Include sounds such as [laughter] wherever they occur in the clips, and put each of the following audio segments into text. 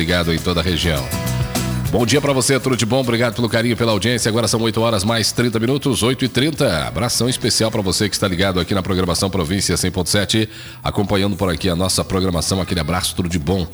ligado em toda a região. Bom dia para você, tudo de bom? Obrigado pelo carinho, pela audiência. Agora são 8 horas mais 30 minutos, 8 e 30 Abração especial para você que está ligado aqui na programação Província 100.7, acompanhando por aqui a nossa programação. Aquele abraço, tudo de bom.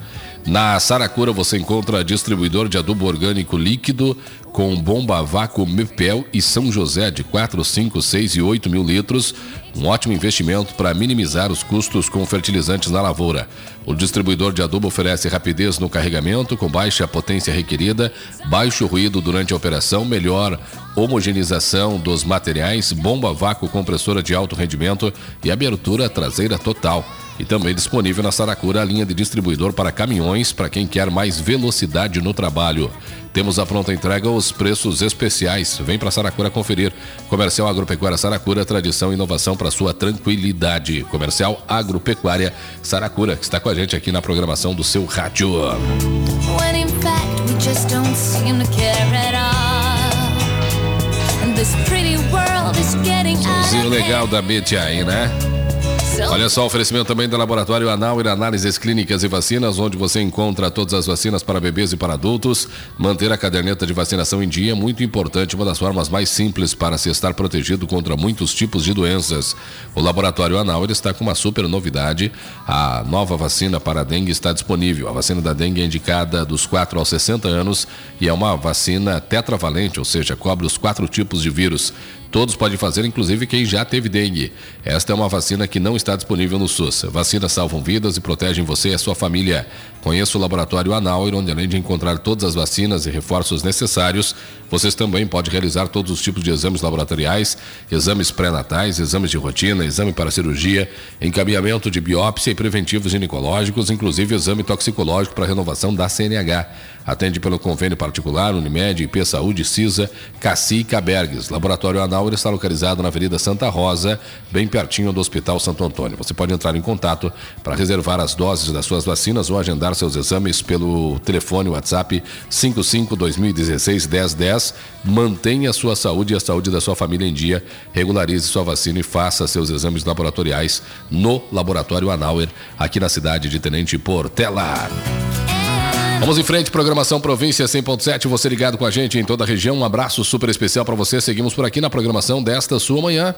Na Saracura você encontra distribuidor de adubo orgânico líquido com bomba vácuo Mipel e São José de 4, 5, 6 e 8 mil litros. Um ótimo investimento para minimizar os custos com fertilizantes na lavoura. O distribuidor de adubo oferece rapidez no carregamento, com baixa potência requerida, baixo ruído durante a operação, melhor homogeneização dos materiais, bomba vácuo compressora de alto rendimento e abertura traseira total. E também disponível na Saracura a linha de distribuidor para caminhões para quem quer mais velocidade no trabalho. Temos a pronta entrega os preços especiais. Vem para Saracura conferir. Comercial Agropecuária Saracura, tradição e inovação para sua tranquilidade. Comercial Agropecuária Saracura, que está com a gente aqui na programação do seu rádio. Somzinho legal da mídia aí, né? Olha só, oferecimento também do Laboratório Anauer Análises Clínicas e Vacinas, onde você encontra todas as vacinas para bebês e para adultos. Manter a caderneta de vacinação em dia é muito importante, uma das formas mais simples para se estar protegido contra muitos tipos de doenças. O Laboratório Anauer está com uma super novidade. A nova vacina para a dengue está disponível. A vacina da dengue é indicada dos 4 aos 60 anos e é uma vacina tetravalente, ou seja, cobre os quatro tipos de vírus. Todos podem fazer, inclusive quem já teve dengue. Esta é uma vacina que não está disponível no SUS. Vacinas salvam vidas e protegem você e a sua família. Conheça o laboratório Anauer, onde além de encontrar todas as vacinas e reforços necessários, vocês também podem realizar todos os tipos de exames laboratoriais, exames pré-natais, exames de rotina, exame para cirurgia, encaminhamento de biópsia e preventivos ginecológicos, inclusive exame toxicológico para renovação da CNH. Atende pelo convênio particular, Unimed, IP Saúde, CISA, Cassi e Cabergues. Laboratório Anauer está localizado na Avenida Santa Rosa, bem pertinho do Hospital Santo Antônio. Você pode entrar em contato para reservar as doses das suas vacinas ou agendar seus exames pelo telefone WhatsApp 55 2016 1010. Mantenha a sua saúde e a saúde da sua família em dia. Regularize sua vacina e faça seus exames laboratoriais no Laboratório Anauer, aqui na cidade de Tenente Portela. Vamos em frente, programação Província 100.7. Você ligado com a gente em toda a região. Um abraço super especial para você. Seguimos por aqui na programação desta sua manhã.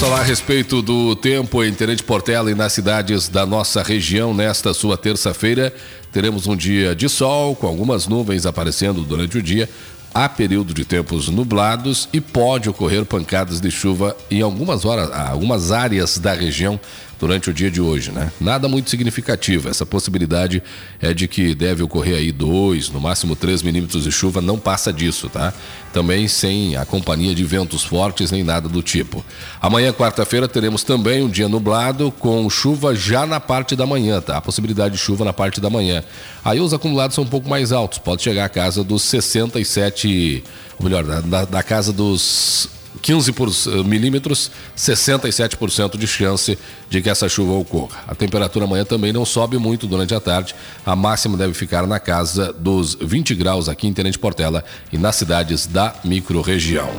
Falar a respeito do tempo em Tenente Portela e nas cidades da nossa região nesta sua terça-feira. Teremos um dia de sol, com algumas nuvens aparecendo durante o dia, Há período de tempos nublados e pode ocorrer pancadas de chuva em algumas horas, algumas áreas da região durante o dia de hoje, né? Nada muito significativo. Essa possibilidade é de que deve ocorrer aí dois, no máximo três milímetros de chuva, não passa disso, tá? Também sem a companhia de ventos fortes nem nada do tipo. Amanhã, quarta-feira, teremos também um dia nublado com chuva já na parte da manhã, tá? A possibilidade de chuva na parte da manhã. Aí os acumulados são um pouco mais altos, pode chegar à casa dos 67, ou melhor, da, da casa dos 15 por, uh, milímetros, 67% de chance de que essa chuva ocorra. A temperatura amanhã também não sobe muito durante a tarde. A máxima deve ficar na casa dos 20 graus aqui em Tenente Portela e nas cidades da microrregião.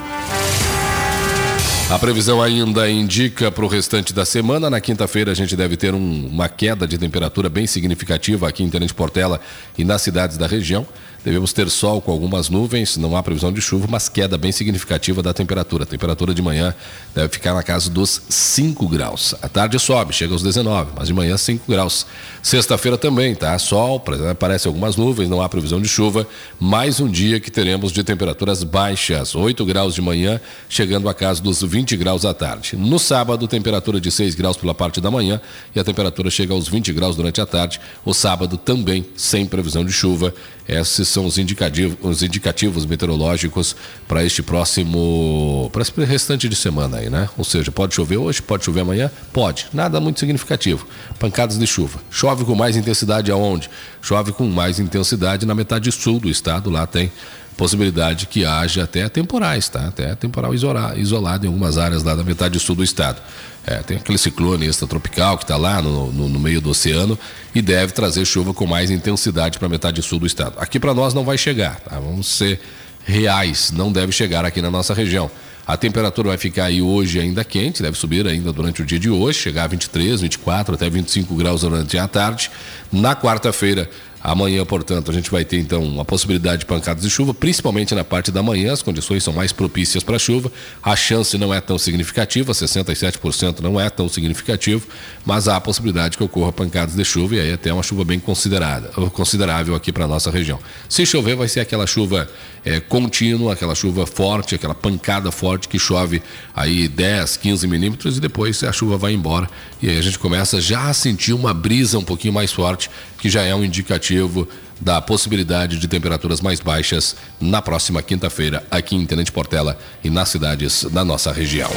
A previsão ainda indica para o restante da semana. Na quinta-feira a gente deve ter um, uma queda de temperatura bem significativa aqui em Tenente Portela e nas cidades da região. Devemos ter sol com algumas nuvens, não há previsão de chuva, mas queda bem significativa da temperatura. A temperatura de manhã deve ficar na casa dos 5 graus. À tarde sobe, chega aos 19, mas de manhã 5 graus. Sexta-feira também, tá? Sol, aparecem algumas nuvens, não há previsão de chuva. Mais um dia que teremos de temperaturas baixas, 8 graus de manhã, chegando à casa dos 20 graus à tarde. No sábado, temperatura de 6 graus pela parte da manhã e a temperatura chega aos 20 graus durante a tarde. O sábado também sem previsão de chuva. Esses são os indicativos, os indicativos meteorológicos para este próximo, para esse restante de semana aí, né? Ou seja, pode chover hoje, pode chover amanhã? Pode. Nada muito significativo. Pancadas de chuva. Chove com mais intensidade aonde? Chove com mais intensidade na metade sul do estado. Lá tem possibilidade que haja até temporais, tá? Até temporal isolado em algumas áreas lá da metade sul do estado. É, tem aquele ciclone extratropical que está lá no, no, no, meio do oceano e deve trazer chuva com mais intensidade para a metade sul do estado. Aqui para nós não vai chegar, tá? vamos ser reais, não deve chegar aqui na nossa região. A temperatura vai ficar aí hoje ainda quente, deve subir ainda durante o dia de hoje, chegar a 23, 24 até 25 graus durante a tarde. Na quarta-feira, Amanhã, portanto, a gente vai ter então a possibilidade de pancadas de chuva, principalmente na parte da manhã, as condições são mais propícias para chuva. A chance não é tão significativa, 67% não é tão significativo, mas há a possibilidade que ocorra pancadas de chuva e aí até uma chuva bem considerada, considerável aqui para nossa região. Se chover, vai ser aquela chuva é, contínua, aquela chuva forte, aquela pancada forte que chove aí 10, 15 milímetros e depois a chuva vai embora e aí a gente começa já a sentir uma brisa um pouquinho mais forte, que já é um indicativo da possibilidade de temperaturas mais baixas na próxima quinta-feira aqui em Tenente Portela e nas cidades da nossa região.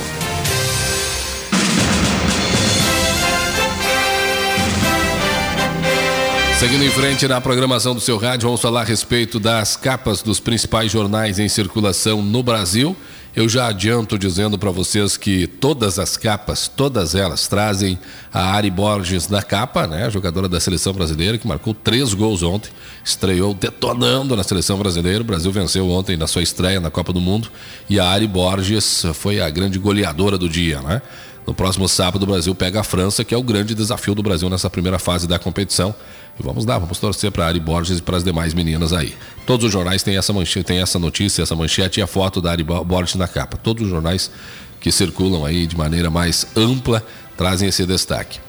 Seguindo em frente na programação do seu rádio, vamos falar a respeito das capas dos principais jornais em circulação no Brasil. Eu já adianto dizendo para vocês que todas as capas, todas elas trazem a Ari Borges na capa, né? Jogadora da seleção brasileira que marcou três gols ontem, estreou detonando na seleção brasileira. O Brasil venceu ontem na sua estreia na Copa do Mundo e a Ari Borges foi a grande goleadora do dia, né? No próximo sábado, o Brasil pega a França, que é o grande desafio do Brasil nessa primeira fase da competição. E vamos lá, vamos torcer para a Ari Borges e para as demais meninas aí. Todos os jornais têm essa, manchete, têm essa notícia, essa manchete e a foto da Ari Borges na capa. Todos os jornais que circulam aí de maneira mais ampla trazem esse destaque.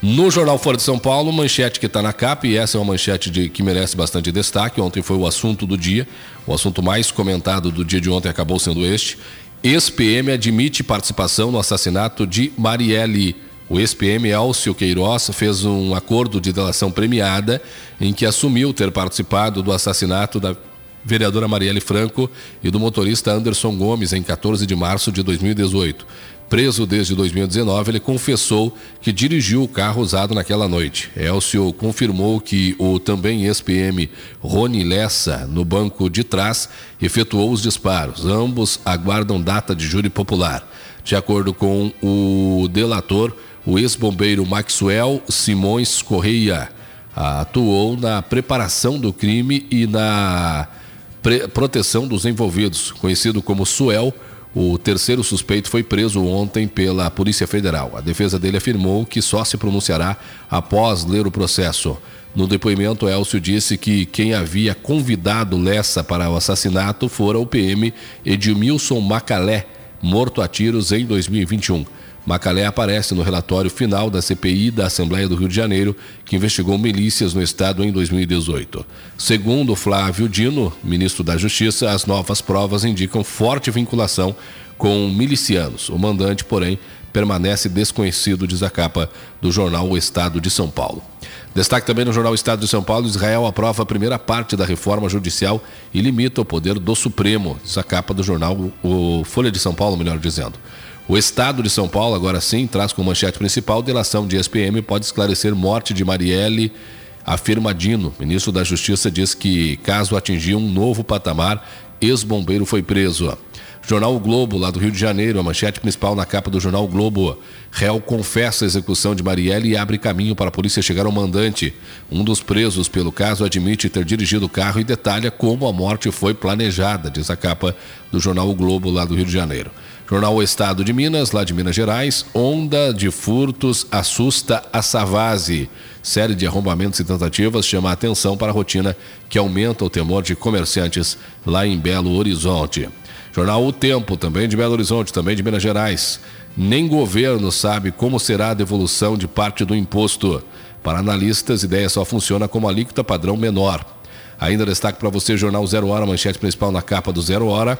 No Jornal Fora de São Paulo, manchete que está na capa, e essa é uma manchete de, que merece bastante destaque. Ontem foi o assunto do dia, o assunto mais comentado do dia de ontem acabou sendo este. Ex-PM admite participação no assassinato de Marielle. O ex-PM Elcio Queiroz fez um acordo de delação premiada em que assumiu ter participado do assassinato da vereadora Marielle Franco e do motorista Anderson Gomes em 14 de março de 2018. Preso desde 2019, ele confessou que dirigiu o carro usado naquela noite. Elcio confirmou que o também ex-PM Rony Lessa, no banco de trás, efetuou os disparos. Ambos aguardam data de júri popular. De acordo com o delator, o ex-bombeiro Maxwell Simões Correia atuou na preparação do crime e na proteção dos envolvidos, conhecido como Suel. O terceiro suspeito foi preso ontem pela Polícia Federal. A defesa dele afirmou que só se pronunciará após ler o processo. No depoimento, Elcio disse que quem havia convidado Lessa para o assassinato fora o PM Edmilson Macalé, morto a tiros em 2021. Macalé aparece no relatório final da CPI da Assembleia do Rio de Janeiro, que investigou milícias no estado em 2018. Segundo Flávio Dino, ministro da Justiça, as novas provas indicam forte vinculação com milicianos. O mandante, porém, permanece desconhecido, diz a capa do jornal O Estado de São Paulo. Destaque também no jornal Estado de São Paulo: Israel aprova a primeira parte da reforma judicial e limita o poder do Supremo. Diz a capa do jornal o Folha de São Paulo, melhor dizendo. O Estado de São Paulo, agora sim, traz como manchete principal: delação de SPM pode esclarecer morte de Marielle. Afirma Dino. Ministro da Justiça diz que, caso atingir um novo patamar, ex-bombeiro foi preso. Jornal o Globo, lá do Rio de Janeiro, a manchete principal na capa do Jornal o Globo. Réu confessa a execução de Marielle e abre caminho para a polícia chegar ao mandante. Um dos presos pelo caso admite ter dirigido o carro e detalha como a morte foi planejada, diz a capa do Jornal o Globo, lá do Rio de Janeiro. Jornal O Estado de Minas, lá de Minas Gerais, onda de furtos assusta a Savase. Série de arrombamentos e tentativas chama a atenção para a rotina que aumenta o temor de comerciantes lá em Belo Horizonte. Jornal O Tempo, também de Belo Horizonte, também de Minas Gerais. Nem governo sabe como será a devolução de parte do imposto. Para analistas, ideia só funciona como alíquota padrão menor. Ainda destaque para você, Jornal Zero Hora, manchete principal na capa do Zero Hora.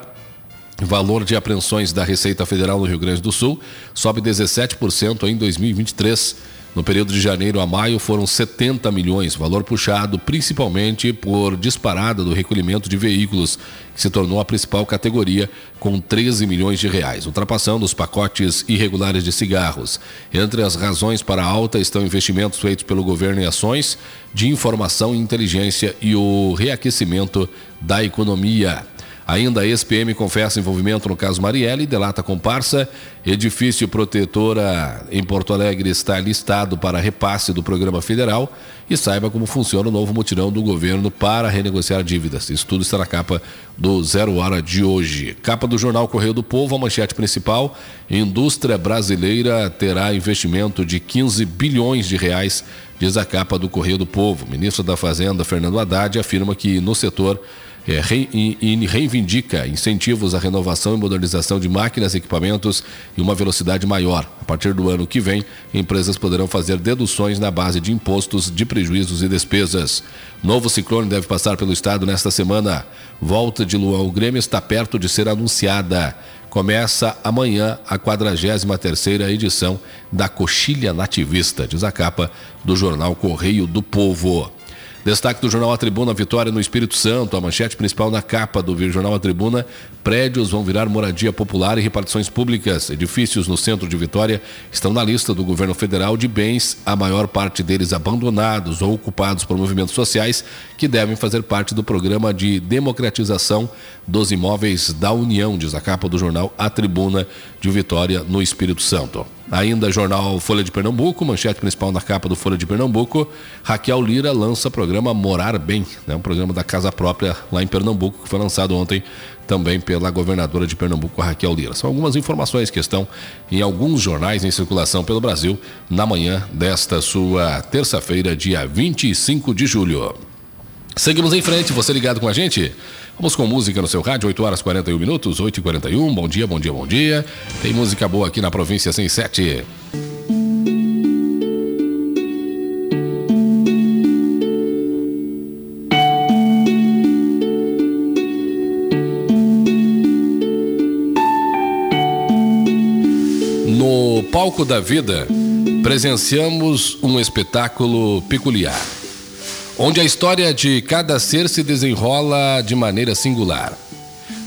Valor de apreensões da Receita Federal no Rio Grande do Sul sobe 17% em 2023. No período de janeiro a maio foram 70 milhões, valor puxado principalmente por disparada do recolhimento de veículos, que se tornou a principal categoria com 13 milhões de reais, ultrapassando os pacotes irregulares de cigarros. Entre as razões para a alta estão investimentos feitos pelo governo em ações de informação e inteligência e o reaquecimento da economia. Ainda a ex-PM confessa envolvimento no caso Marielle, delata comparsa. Edifício protetora em Porto Alegre está listado para repasse do programa federal. E saiba como funciona o novo mutirão do governo para renegociar dívidas. Isso tudo está na capa do Zero Hora de hoje. Capa do jornal Correio do Povo, a manchete principal. Indústria brasileira terá investimento de 15 bilhões de reais, diz a capa do Correio do Povo. Ministro da Fazenda, Fernando Haddad, afirma que no setor é, e reivindica incentivos à renovação e modernização de máquinas e equipamentos e uma velocidade maior. A partir do ano que vem, empresas poderão fazer deduções na base de impostos de prejuízos e despesas. Novo ciclone deve passar pelo estado nesta semana. Volta de Lua ao Grêmio está perto de ser anunciada. Começa amanhã a 43ª edição da Coxilha Nativista, diz a capa do jornal Correio do Povo. Destaque do jornal A Tribuna, vitória no Espírito Santo. A manchete principal na capa do jornal A Tribuna: prédios vão virar moradia popular e repartições públicas. Edifícios no centro de Vitória estão na lista do governo federal de bens, a maior parte deles abandonados ou ocupados por movimentos sociais que devem fazer parte do programa de democratização dos imóveis da União, diz a capa do jornal A Tribuna de Vitória, no Espírito Santo. Ainda jornal Folha de Pernambuco, manchete principal na capa do Folha de Pernambuco, Raquel Lira lança programa Morar Bem, né, um programa da casa própria lá em Pernambuco, que foi lançado ontem também pela governadora de Pernambuco, Raquel Lira. São algumas informações que estão em alguns jornais em circulação pelo Brasil na manhã desta sua terça-feira, dia 25 de julho. Seguimos em frente, você ligado com a gente? Vamos com música no seu rádio, 8 horas 41 minutos, 8 e 41 Bom dia, bom dia, bom dia. Tem música boa aqui na província 107. No palco da vida, presenciamos um espetáculo peculiar onde a história de cada ser se desenrola de maneira singular.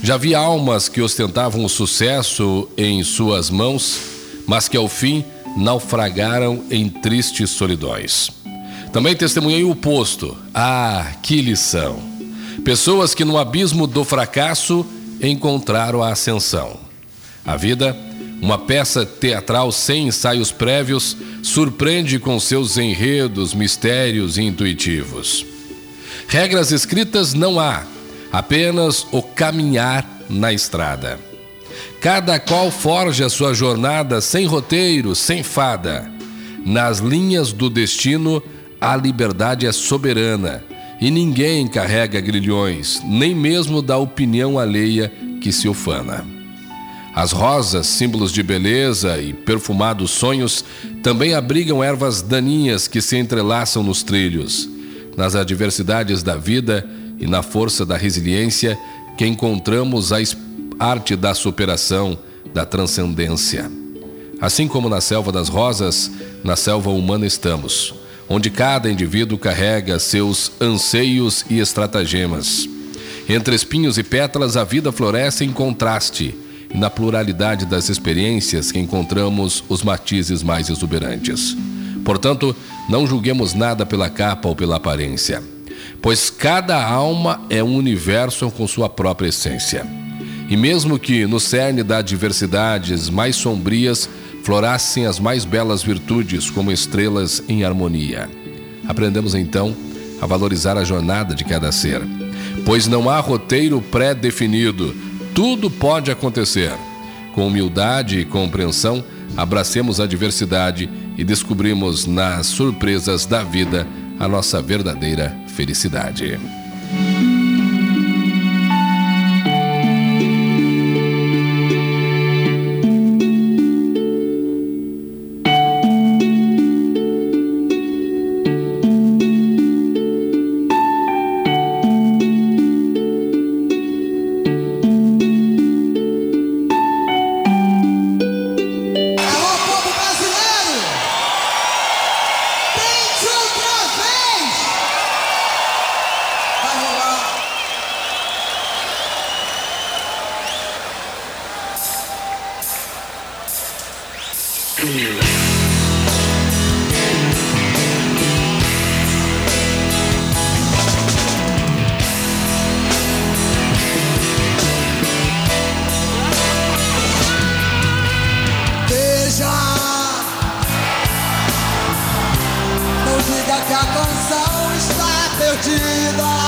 Já vi almas que ostentavam o sucesso em suas mãos, mas que ao fim naufragaram em tristes solidões. Também testemunhei o oposto. Ah, que lição! Pessoas que no abismo do fracasso encontraram a ascensão. A vida uma peça teatral sem ensaios prévios surpreende com seus enredos, mistérios e intuitivos. Regras escritas não há, apenas o caminhar na estrada. Cada qual forja sua jornada sem roteiro, sem fada. Nas linhas do destino, a liberdade é soberana e ninguém carrega grilhões, nem mesmo da opinião alheia que se ufana. As rosas, símbolos de beleza e perfumados sonhos, também abrigam ervas daninhas que se entrelaçam nos trilhos. Nas adversidades da vida e na força da resiliência que encontramos a arte da superação, da transcendência. Assim como na selva das rosas, na selva humana estamos, onde cada indivíduo carrega seus anseios e estratagemas. Entre espinhos e pétalas, a vida floresce em contraste na pluralidade das experiências que encontramos os matizes mais exuberantes. Portanto, não julguemos nada pela capa ou pela aparência, pois cada alma é um universo com sua própria essência. E mesmo que no cerne das diversidades mais sombrias florassem as mais belas virtudes como estrelas em harmonia. Aprendemos então a valorizar a jornada de cada ser, pois não há roteiro pré-definido tudo pode acontecer. Com humildade e compreensão, abracemos a diversidade e descobrimos nas surpresas da vida a nossa verdadeira felicidade. A canção está perdida.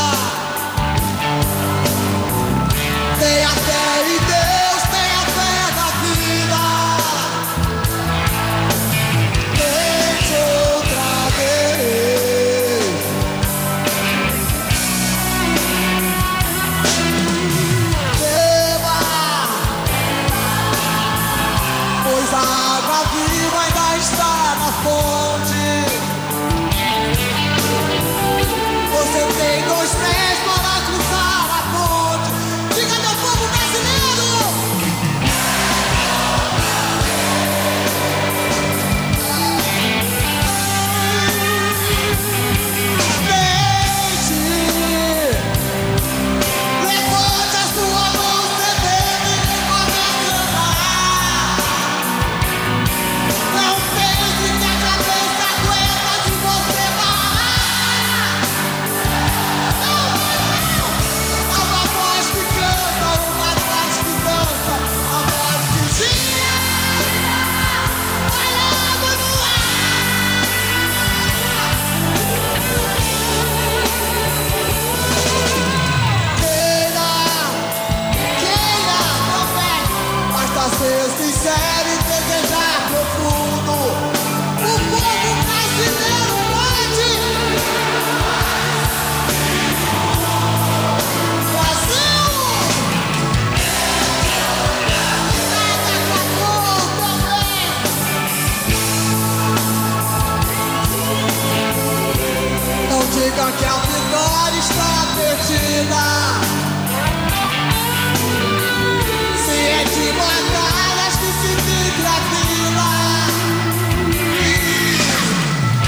goodbye.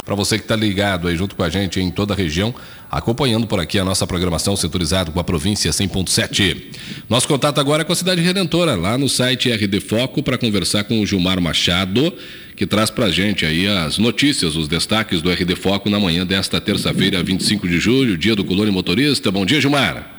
Para você que está ligado aí junto com a gente em toda a região, acompanhando por aqui a nossa programação setorizada com a província 100.7. Nosso contato agora é com a cidade redentora, lá no site RD Foco, para conversar com o Gilmar Machado, que traz para a gente aí as notícias, os destaques do RD Foco na manhã desta terça-feira, 25 de julho, dia do Colônia Motorista. Bom dia, Gilmar.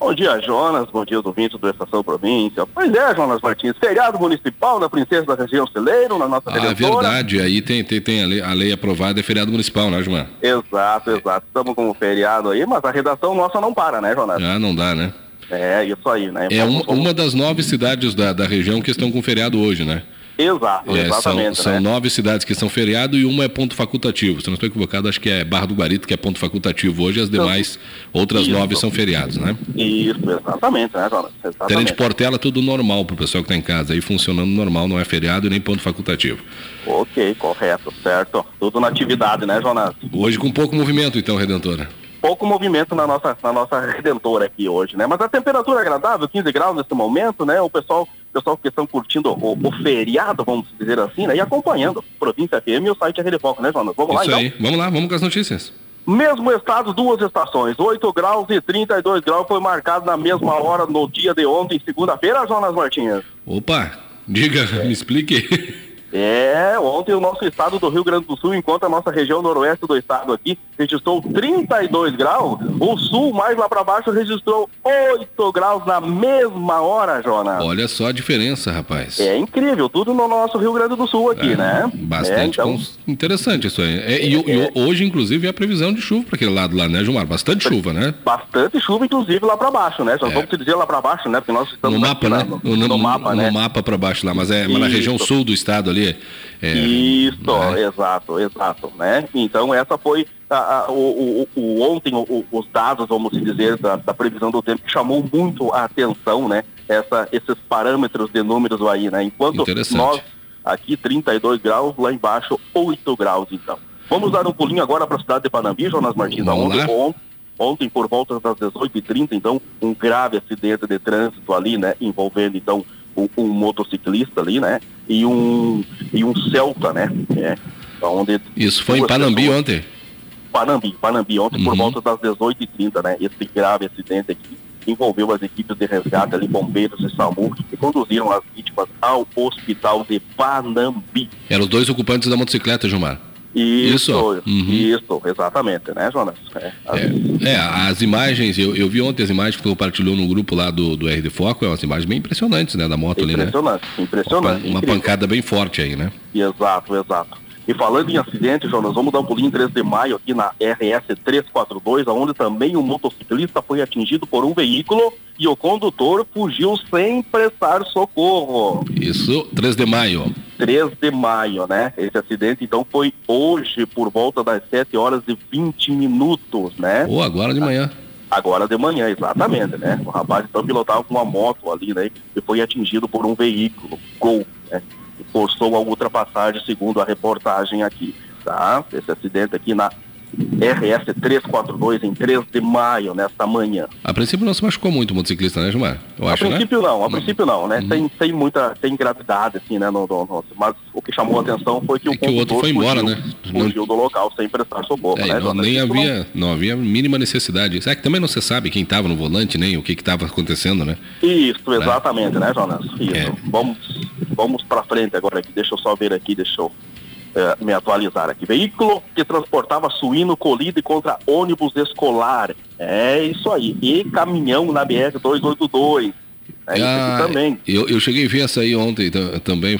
Bom dia, Jonas. Bom dia, ouvintes do Estação Província. Pois é, Jonas Martins. Feriado municipal na Princesa da Região Celeiro, na nossa Ah, verdade. Aí tem, tem, tem a, lei, a lei aprovada, é feriado municipal, né, Jonas? Exato, exato. Estamos com o feriado aí, mas a redação nossa não para, né, Jonas? Ah, não dá, né? É, isso aí, né? É um, uma das nove cidades da, da região que estão com feriado hoje, né? Exato, É, exatamente. são, são né? nove cidades que são feriado e uma é ponto facultativo. Se não estou equivocado, acho que é Barra do Guarito, que é ponto facultativo hoje, as demais, outras Isso. nove são feriados, né? Isso, exatamente, né? Tenente Exatamente. Portela, tudo normal para o pessoal que está em casa, aí funcionando normal, não é feriado e nem ponto facultativo. Ok, correto, certo. Tudo na atividade, né, Jonas? Hoje com pouco movimento, então, Redentora. Pouco movimento na nossa, na nossa redentora aqui hoje, né? Mas a temperatura é agradável, 15 graus nesse momento, né? O pessoal, pessoal que estão curtindo o, o feriado, vamos dizer assim, né? E acompanhando Província FM e o site RD Foco, né, Jonas? Vamos lá, Isso então? aí. Vamos lá, vamos com as notícias. Mesmo estado, duas estações, 8 graus e 32 graus, foi marcado na mesma hora no dia de ontem, segunda-feira, Jonas Martins. Opa, diga, me explique. [laughs] É, ontem o nosso estado do Rio Grande do Sul, enquanto a nossa região noroeste do estado aqui registrou 32 graus, o sul mais lá para baixo registrou 8 graus na mesma hora, Jonas. Olha só a diferença, rapaz. É incrível, tudo no nosso Rio Grande do Sul aqui, É, né? Bastante É, então, interessante isso aí. É, e, e hoje, inclusive, é a previsão de chuva para aquele lado lá, né, Gilmar? Bastante chuva, né? Bastante chuva, inclusive, lá para baixo, né? Já É. vamos te dizer lá para baixo, né? Porque nós estamos No mapa, aqui né? na- no, no mapa, né? No mapa para baixo lá, mas é mas na região sul do estado ali. É, Isso, né? exato, exato, né? Então essa foi a- a- o, o- o- ontem o- os dados, vamos dizer, da, da previsão do tempo que chamou muito a atenção, né? Essa, esses parâmetros de números aí, né? Enquanto nós aqui 32 graus, lá embaixo 8 graus, então. Vamos dar um pulinho agora para a cidade de Panambi, Jonas Martins. Vamos Ontem, ontem, por volta das 18h30, então, um grave acidente de trânsito ali, né? Envolvendo, então, um, um motociclista ali, né? E um, e um Celta, né? É, onde Isso foi em Panambi pessoas- ontem. Panambi, Panambi, ontem por Uhum. volta das 18h30, né? Esse grave acidente aqui envolveu as equipes de resgate ali, bombeiros e SAMU, que conduziram as vítimas ao hospital de Panambi. Eram os dois ocupantes da motocicleta, Gilmar. Isso, Isso, uhum. isso, exatamente, né, Jonas? É, as- É, é, as imagens, eu, eu vi ontem as imagens que tu compartilhou no grupo lá do, do RD Foco, é umas imagens bem impressionantes, né, da moto ali, né? impressionante, impressionante. Uma incrível. pancada bem forte aí, né? Exato, exato. E falando em acidente, Jonas, vamos dar um pulinho em 3 de maio aqui na RS 342, onde também um motociclista foi atingido por um veículo e o condutor fugiu sem prestar socorro. Isso, 3 de maio. 3 de maio, né? Esse acidente, então, foi hoje por volta das 7 horas e 20 minutos, né? Ou agora de manhã. Agora de manhã, exatamente, né? O rapaz então pilotava com uma moto ali, né? E foi atingido por um veículo, Gol, né? Forçou a ultrapassagem, segundo a reportagem aqui. Tá? Esse acidente aqui na RS 342 em 3 de maio, nesta manhã. A princípio não se machucou muito o motociclista, né, Gilmar? Eu a acho, né? princípio né? não, a não. princípio não, né? Uhum. Tem, tem muita, tem gravidade, assim, né? No, no, no, mas o que chamou a atenção foi que o, é que o outro foi embora, fugiu, né? Fugiu do local sem prestar socorro, é, né? Não, nem havia, não... não havia mínima necessidade. É que também não se sabe quem estava no volante, nem o que estava acontecendo, né? Isso, exatamente, né, Jonas? Isso. É. Vamos, vamos para frente agora aqui. Deixa eu só ver aqui, deixa eu é, me atualizar aqui. Veículo que transportava suíno colide contra ônibus escolar. É isso aí. E caminhão na BR-282. É ah, também. Eu, eu cheguei a ver essa aí ontem também.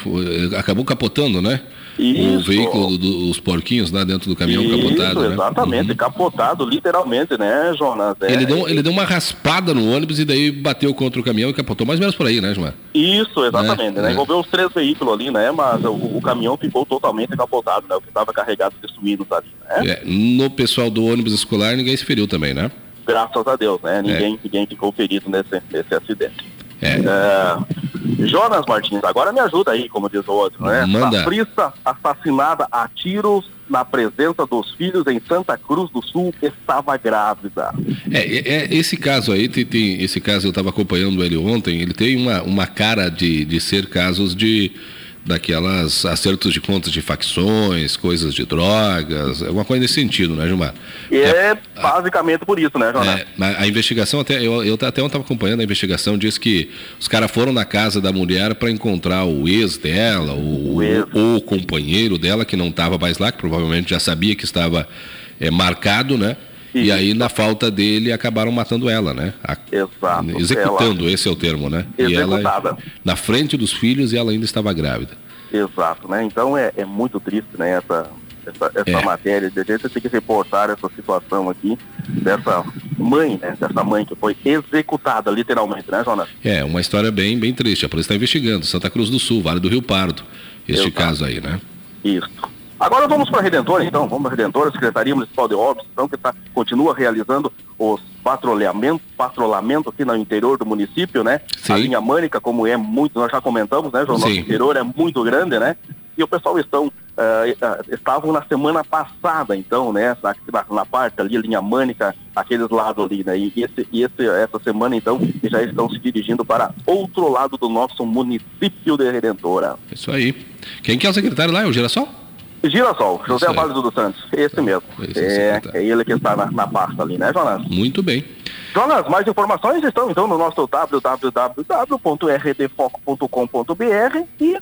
Acabou capotando, né? Isso. O veículo dos do, porquinhos lá dentro do caminhão Isso, capotado. Né? Exatamente, né? capotado, literalmente, né, Jonas? É, ele, deu, ele deu uma raspada no ônibus e daí bateu contra o caminhão e capotou, mais ou menos por aí, né, João? Isso, exatamente, né? né? Envolveu os três veículos ali, né? Mas o, o caminhão ficou totalmente capotado, né? O que estava carregado de suínos ali, né? É, no pessoal do ônibus escolar ninguém se feriu também, né? Graças a Deus, né? Ninguém, é. ninguém ficou ferido nesse, nesse acidente. É. é. Jonas Martins, agora me ajuda aí, como diz o outro, né? Manda. Patrícia assassinada a tiros na presença dos filhos em Santa Cruz do Sul estava grávida. É, é, é esse caso aí, tem, tem esse caso eu estava acompanhando ele ontem, ele tem uma, uma cara de, de ser casos de daquelas acertos de contas de facções, coisas de drogas, alguma coisa nesse sentido, né, Gilmar? E é, é basicamente por isso, né? É, a investigação, até eu, eu até estava acompanhando a investigação, diz que os caras foram na casa da mulher para encontrar o ex dela, o, o, ex. o, o companheiro dela, que não estava mais lá, que provavelmente já sabia que estava é, marcado, né? E aí, na falta dele, acabaram matando ela, né? A... Exato. Executando, ela... esse é o termo, né? Executada. E ela, na frente dos filhos, e ela ainda estava grávida. Exato, né? Então é, é muito triste, né? Essa, essa, essa é. matéria. A gente tem que reportar essa situação aqui dessa mãe, né? Dessa mãe que foi executada, literalmente, né, Jonas? É, uma história bem, bem triste. A polícia está investigando. Santa Cruz do Sul, Vale do Rio Pardo. Este Exato. caso aí, né? Isso. Agora vamos para a Redentora, então, vamos para a Redentora, Secretaria Municipal de Obras, então, que tá, continua realizando os patrulhamento, patrulhamento aqui no interior do município, né? Sim. A linha Mânica, como é muito, nós já comentamos, né, O nosso interior é muito grande, né? E o pessoal estão, uh, estavam na semana passada, então, né, na, na, parte ali, linha Mânica, aqueles lados ali, né? E, esse, e esse, essa semana, então, já estão se dirigindo para outro lado do nosso município de Redentora. Isso aí. Quem que é o secretário lá? É o Girassol? Girassol, José Vale dos Santos, esse mesmo. Esse é, é, ele que está na, na pasta ali, né, Jonas? Muito bem. Jonas, mais informações estão então no nosso www.rdfoco.com.br e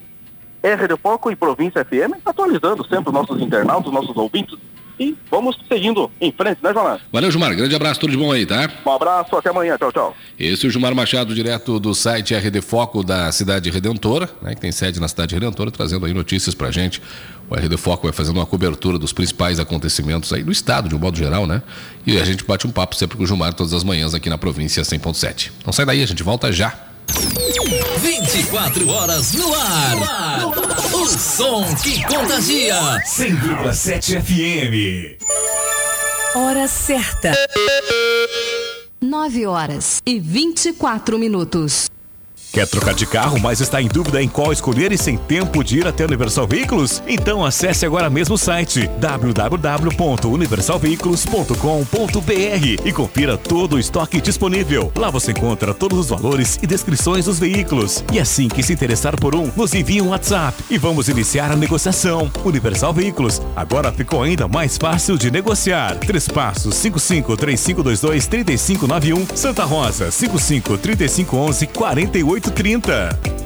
RD Foco e Província FM, atualizando sempre os nossos internautas, os nossos ouvintes e vamos seguindo em frente, né, Jonas? Valeu, Gilmar. Grande abraço, tudo de bom aí, tá? Um abraço, até amanhã. Tchau, tchau. Esse é o Gilmar Machado, direto do site RD Foco da Cidade Redentora, né, que tem sede na Cidade Redentora, trazendo aí notícias pra gente. O RD Foco vai fazendo uma cobertura dos principais acontecimentos aí do estado, de um modo geral, né? E a gente bate um papo sempre com o Gilmar todas as manhãs aqui na província 100.7. Então sai daí, a gente volta já. 24 horas no ar. No ar. No ar. O som que contagia. 100,7 FM. Hora certa. 9 horas e 24 minutos. Quer trocar de carro, mas está em dúvida em qual escolher e sem tempo de ir até Universal Veículos? Então acesse agora mesmo o site www.universalveículos.com.br e confira todo o estoque disponível. Lá você encontra todos os valores e descrições dos veículos. E assim que se interessar por um, nos envie um WhatsApp e vamos iniciar a negociação. Universal Veículos, agora ficou ainda mais fácil de negociar. Três Passos 55 3522 3591 Santa Rosa 55 3511 48 1830.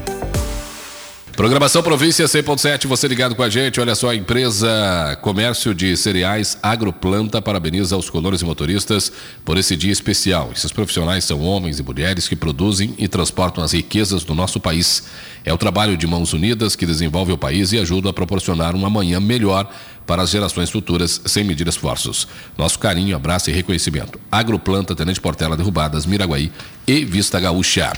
Programação Província 100.7, você ligado com a gente. Olha só, a empresa Comércio de Cereais Agroplanta parabeniza os colonos e motoristas por esse dia especial. Esses profissionais são homens e mulheres que produzem e transportam as riquezas do nosso país. É o trabalho de mãos unidas que desenvolve o país e ajuda a proporcionar uma manhã melhor para as gerações futuras sem medir esforços. Nosso carinho, abraço e reconhecimento. Agroplanta, Tenente Portela Derrubadas, Miraguaí e Vista Gaúcha.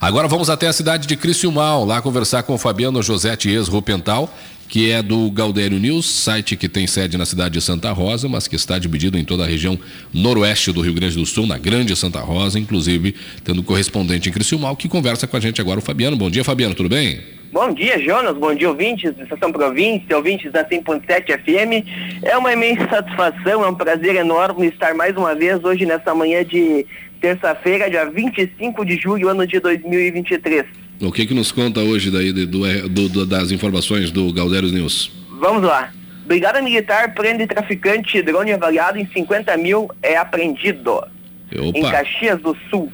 Agora vamos até a cidade de Criciúmal, lá conversar com o Fabiano José Ties Rupental, que é do Galdério News, site que tem sede na cidade de Santa Rosa, mas que está dividido em toda a região noroeste do Rio Grande do Sul, na grande Santa Rosa, inclusive tendo correspondente em Criciúmal, que conversa com a gente agora, o Fabiano. Bom dia, Fabiano, tudo bem? Bom dia, Jonas. Bom dia, ouvintes da Estação Província, ouvintes da 100.7 FM. É uma imensa satisfação, é um prazer enorme estar mais uma vez hoje nessa manhã de terça-feira, dia 25 de julho, ano de 2023. O que que nos conta hoje daí do, do, do, das informações do Galdeiros News? Vamos lá. Brigada Militar prende traficante drone avaliado em 50 mil é apreendido. Opa. Em Caxias do Sul.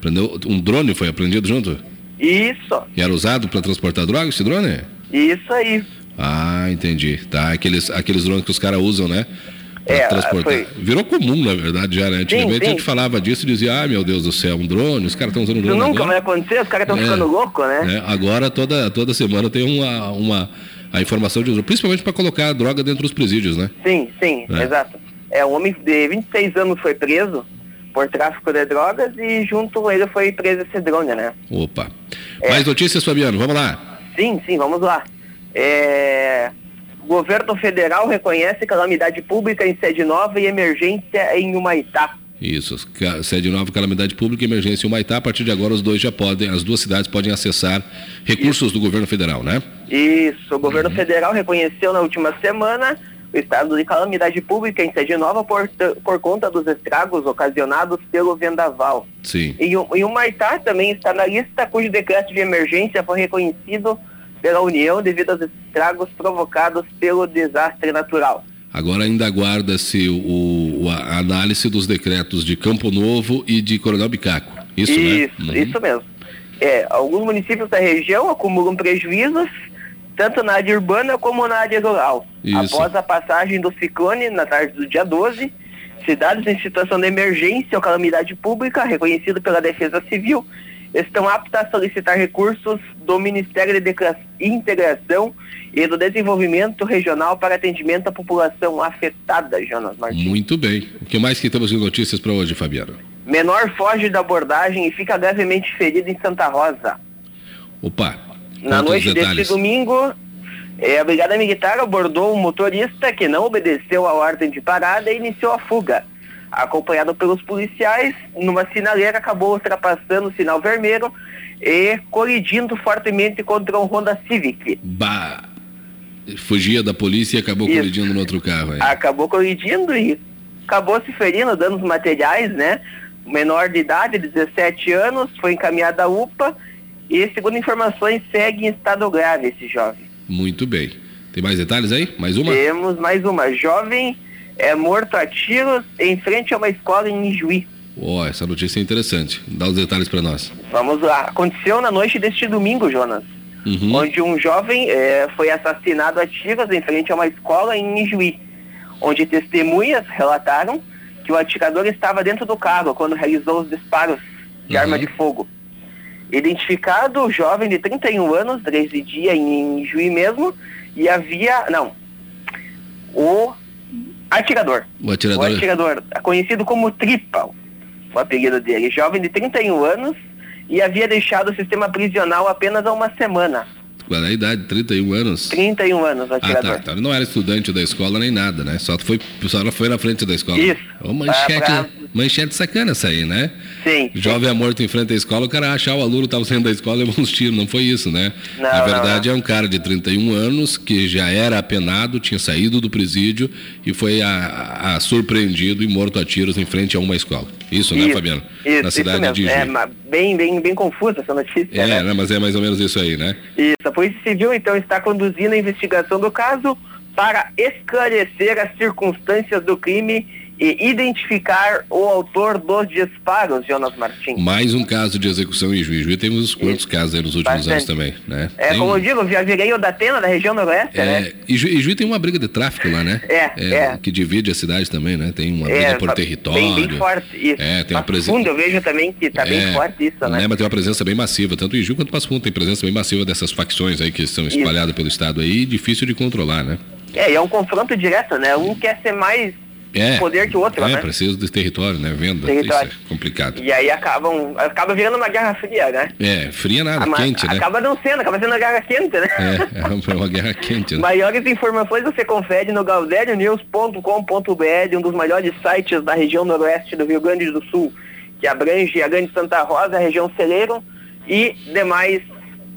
Prendeu, um drone foi apreendido junto? Isso. E era usado para transportar droga esse drone? Isso aí. Ah, entendi. Tá, aqueles, aqueles drones que os caras usam, né? É, transportar. foi- Virou comum, na verdade, já, né? Antigamente sim. a gente falava disso e dizia, ah, meu Deus do céu, um drone, os caras estão usando Isso drone nunca vai agora. acontecer, os caras estão É. ficando loucos, né? É, agora toda, toda semana tem uma, uma a informação de principalmente para colocar a droga dentro dos presídios, né? Sim, sim, É. exato. É, um homem de 26 anos foi preso por tráfico de drogas e junto com ele foi preso esse drone, né? Opa. É. Mais notícias, Fabiano, vamos lá. Sim, sim, vamos lá. É, governo federal reconhece calamidade pública em sede nova e emergência em Humaitá. Isso, sede nova, calamidade pública e emergência em Humaitá. A partir de agora, os dois já podem, as duas cidades podem acessar recursos do governo federal, né? Isso, o governo federal reconheceu na última semana o estado de calamidade pública em sede nova por, por conta dos estragos ocasionados pelo vendaval. Sim. E o, e o Maitá também está na lista cujo decreto de emergência foi reconhecido pela União devido aos estragos provocados pelo desastre natural. Agora ainda aguarda-se a análise dos decretos de Campo Novo e de Coronel Bicaco. Isso, isso, né? Uhum. isso mesmo. É, alguns municípios da região acumulam prejuízos, tanto na área urbana como na área rural. Isso. Após a passagem do ciclone na tarde do dia 12, cidades em situação de emergência ou calamidade pública, reconhecido pela Defesa Civil, estão aptas a solicitar recursos do Ministério de Integração e do Desenvolvimento Regional para atendimento à população afetada, Jonas Martins. Muito bem. O que mais que temos de notícias para hoje, Fabiano? Menor foge da abordagem e fica gravemente ferido em Santa Rosa. Opa. Na noite detalhes. deste domingo, eh, a Brigada Militar abordou um motorista que não obedeceu a ordem de parada e iniciou a fuga. Acompanhado pelos policiais, numa sinaleira acabou ultrapassando o sinal vermelho e colidindo fortemente contra um Honda Civic. Bah. Fugia da polícia e acabou Isso. colidindo no outro carro. aí. Acabou colidindo e acabou se ferindo, danos materiais, né? Menor de idade, 17 anos, foi encaminhado à UPA e, segundo informações, segue em estado grave esse jovem. Muito bem. Tem mais detalhes aí? Mais uma? Temos mais uma. Jovem é morto a tiros em frente a uma escola em Ijuí. Ó, essa notícia é interessante. Dá os detalhes para nós. Vamos lá. Aconteceu na noite deste domingo, Jonas. Uhum. Onde um jovem eh, foi assassinado a tiros em frente a uma escola em Ijuí. Onde testemunhas relataram que o atirador estava dentro do carro quando realizou os disparos de Uhum. arma de fogo. Identificado o jovem de 31 anos, residia em Ijuí mesmo, e havia. Não. O atirador. O atirador. O atirador, conhecido como Tripa, o apelido dele, jovem de 31 anos e havia deixado o sistema prisional apenas há uma semana. Qual é a idade? 31 anos? 31 anos, o Ah, atirador. tá. Então ele não era estudante da escola nem nada, né? Só foi, só foi na frente da escola. Isso. Ô, manchete, Ah, pra- manchete sacana essa aí, né? Sim. Jovem é morto em frente à escola, o cara achar o aluno estava saindo da escola e levou uns tiros. Não foi isso, né? Não, Na não, verdade, é um cara de 31 anos que já era apenado, tinha saído do presídio e foi a, a- surpreendido e morto a tiros em frente a uma escola. Isso, né, Isso, Fabiano? Isso, Na isso cidade mesmo. de Juiz. É, bem, bem, bem confusa essa notícia, É, né? né? Mas é mais ou menos isso aí, né? Isso. Polícia Civil, então, está conduzindo a investigação do caso para esclarecer as circunstâncias do crime e identificar o autor dos disparos, Jonas Martins. Mais um caso de execução em Juiz. Juiz temos quantos Isso. casos aí nos últimos Bastante. anos também, né? É, Tem como eu digo, já virei o da Atena, da região noroeste, né? É, e, Ju, e Juiz tem uma briga de tráfico lá, né? É, é. Que divide a cidade também, né? Tem uma briga por fa- território. Bem, bem forte isso. É, tem uma presença. Fundo, eu vejo também que tá bem forte isso, né? Mas tem uma presença bem massiva, tanto em Ju quanto Passo Fundo tem presença bem massiva dessas facções aí que estão espalhadas pelo estado aí, difícil de controlar, né? É, e é um confronto direto, né? Um quer ser mais É. poder que o outro, é, né? precisa de território, né? Venda. Território. Isso é complicado. E aí acabam, acaba virando uma guerra fria, né? É, fria nada, mas quente, né? Acaba não sendo, acaba sendo uma guerra quente, né? É, [laughs] é uma guerra quente, né? Maiores informações você confere no galderionews.com.br, um dos maiores sites da região noroeste do Rio Grande do Sul, que abrange a Grande Santa Rosa, a região Celeiro e demais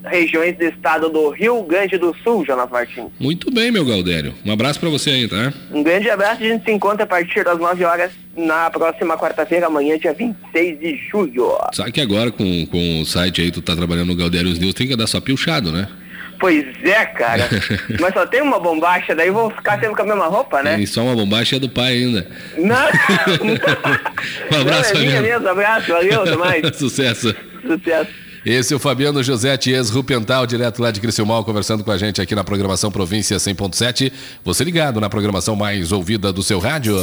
regiões do estado do Rio Grande do Sul, Jonas Martins. Muito bem, meu Galdério. Um abraço para você aí, tá? Um grande abraço, a gente se encontra a partir das 9 horas na próxima quarta-feira, amanhã, dia 26 de julho. Sabe que agora com, com o site aí, tu tá trabalhando no Galdérios News, tem que dar só pilchado, né? Pois é, cara. [laughs] Mas só tem uma bombacha, daí eu vou ficar sempre com a mesma roupa, né? Tem só uma bombacha é do pai ainda. Não, [laughs] [laughs] Um abraço, Não, é minha Fabiano. mesmo, abraço, valeu, até mais. Sucesso. Sucesso. Esse é o Fabiano José Ties Rupental, direto lá de Criciúmal, conversando com a gente aqui na programação Província 100.7. Você ligado na programação mais ouvida do seu rádio.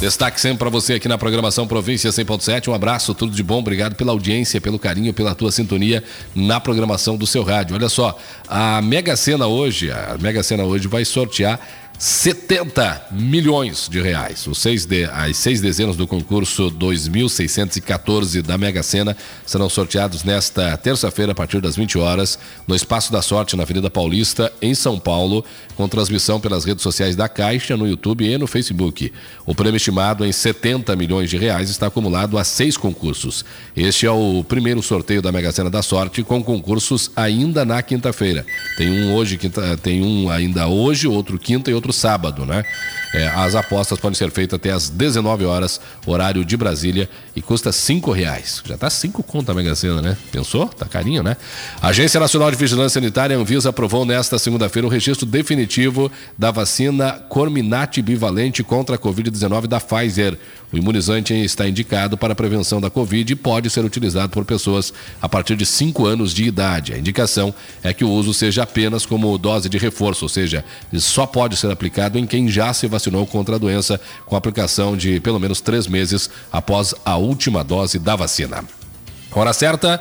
Destaque sempre para você aqui na programação Província 100.7. Um abraço, tudo de bom. Obrigado pela audiência, pelo carinho, pela tua sintonia na programação do seu rádio. Olha só, a Mega Sena hoje, a Mega Sena hoje vai sortear 70 milhões de reais. Os seis de, as seis dezenas do concurso 2614 da Mega Sena serão sorteados nesta terça-feira, a partir das 20 horas, no Espaço da Sorte, na Avenida Paulista, em São Paulo, com transmissão pelas redes sociais da Caixa, no YouTube e no Facebook. O prêmio estimado em 70 milhões de reais está acumulado a seis concursos. Este é o primeiro sorteio da Mega Sena da Sorte, com concursos ainda na quinta-feira. Tem um hoje, quinta, tem um ainda hoje, outro quinta e outro sábado, né? É, as apostas podem ser feitas até às 19 horas, horário de Brasília, e custa cinco reais. Já tá cinco conto a Mega Sena, né? Pensou? Tá carinho, né? A Agência Nacional de Vigilância Sanitária, Anvisa, aprovou nesta segunda-feira o registro definitivo da vacina Corminat bivalente contra a Covid-19 da Pfizer. O imunizante está indicado para a prevenção da Covid e pode ser utilizado por pessoas a partir de 5 anos de idade. A indicação é que o uso seja apenas como dose de reforço, ou seja, só pode ser aplicado em quem já se vacinou contra a doença com aplicação de pelo menos três meses após a última dose da vacina. Hora certa.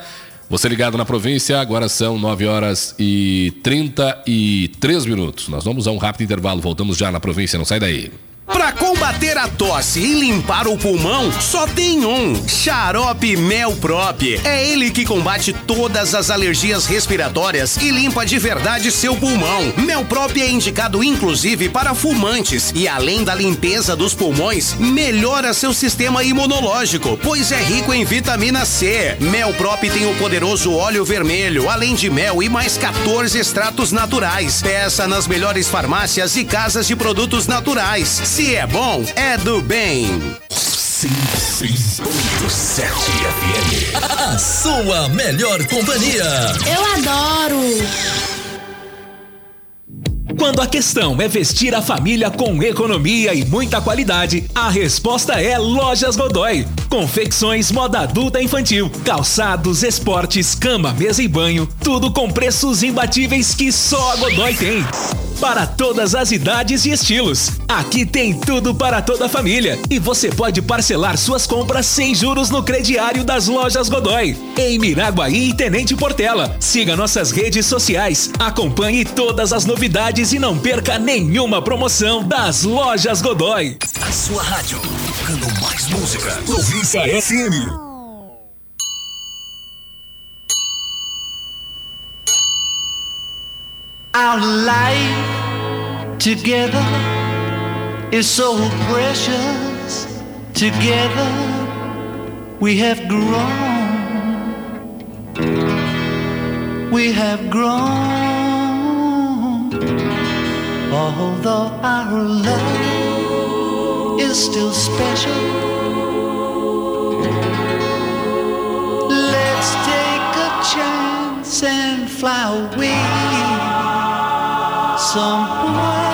Você ligado na província, agora são 9 horas e 33 minutos. Nós vamos a um rápido intervalo, voltamos já na província, não sai daí. Pra combater a tosse e limpar o pulmão, só tem um: Xarope Mel Prop. É ele que combate todas as alergias respiratórias e limpa de verdade seu pulmão. Mel Prop é indicado inclusive para fumantes e além da limpeza dos pulmões, melhora seu sistema imunológico, pois é rico em vitamina C. Mel Prop tem o poderoso óleo vermelho, além de mel e mais 14 extratos naturais. Peça nas melhores farmácias e casas de produtos naturais. Se é bom, é do bem. 106.7 FM. A sua melhor companhia. Eu adoro! Quando a questão é vestir a família com economia e muita qualidade, a resposta é Lojas Godoy. Confecções moda adulta e infantil, calçados, esportes, cama, mesa e banho, tudo com preços imbatíveis que só a Godoy tem. Para todas as idades e estilos. Aqui tem tudo para toda a família e você pode parcelar suas compras sem juros no crediário das lojas Godoy. Em Miraguaí e Tenente Portela. Siga nossas redes sociais, acompanhe todas as novidades e não perca nenhuma promoção das lojas Godoy. A sua rádio. Tocando mais música. Província FM. Our life together is so precious. Together we have grown. We have grown. Although our love is still special. Let's take a chance and fly away somewhere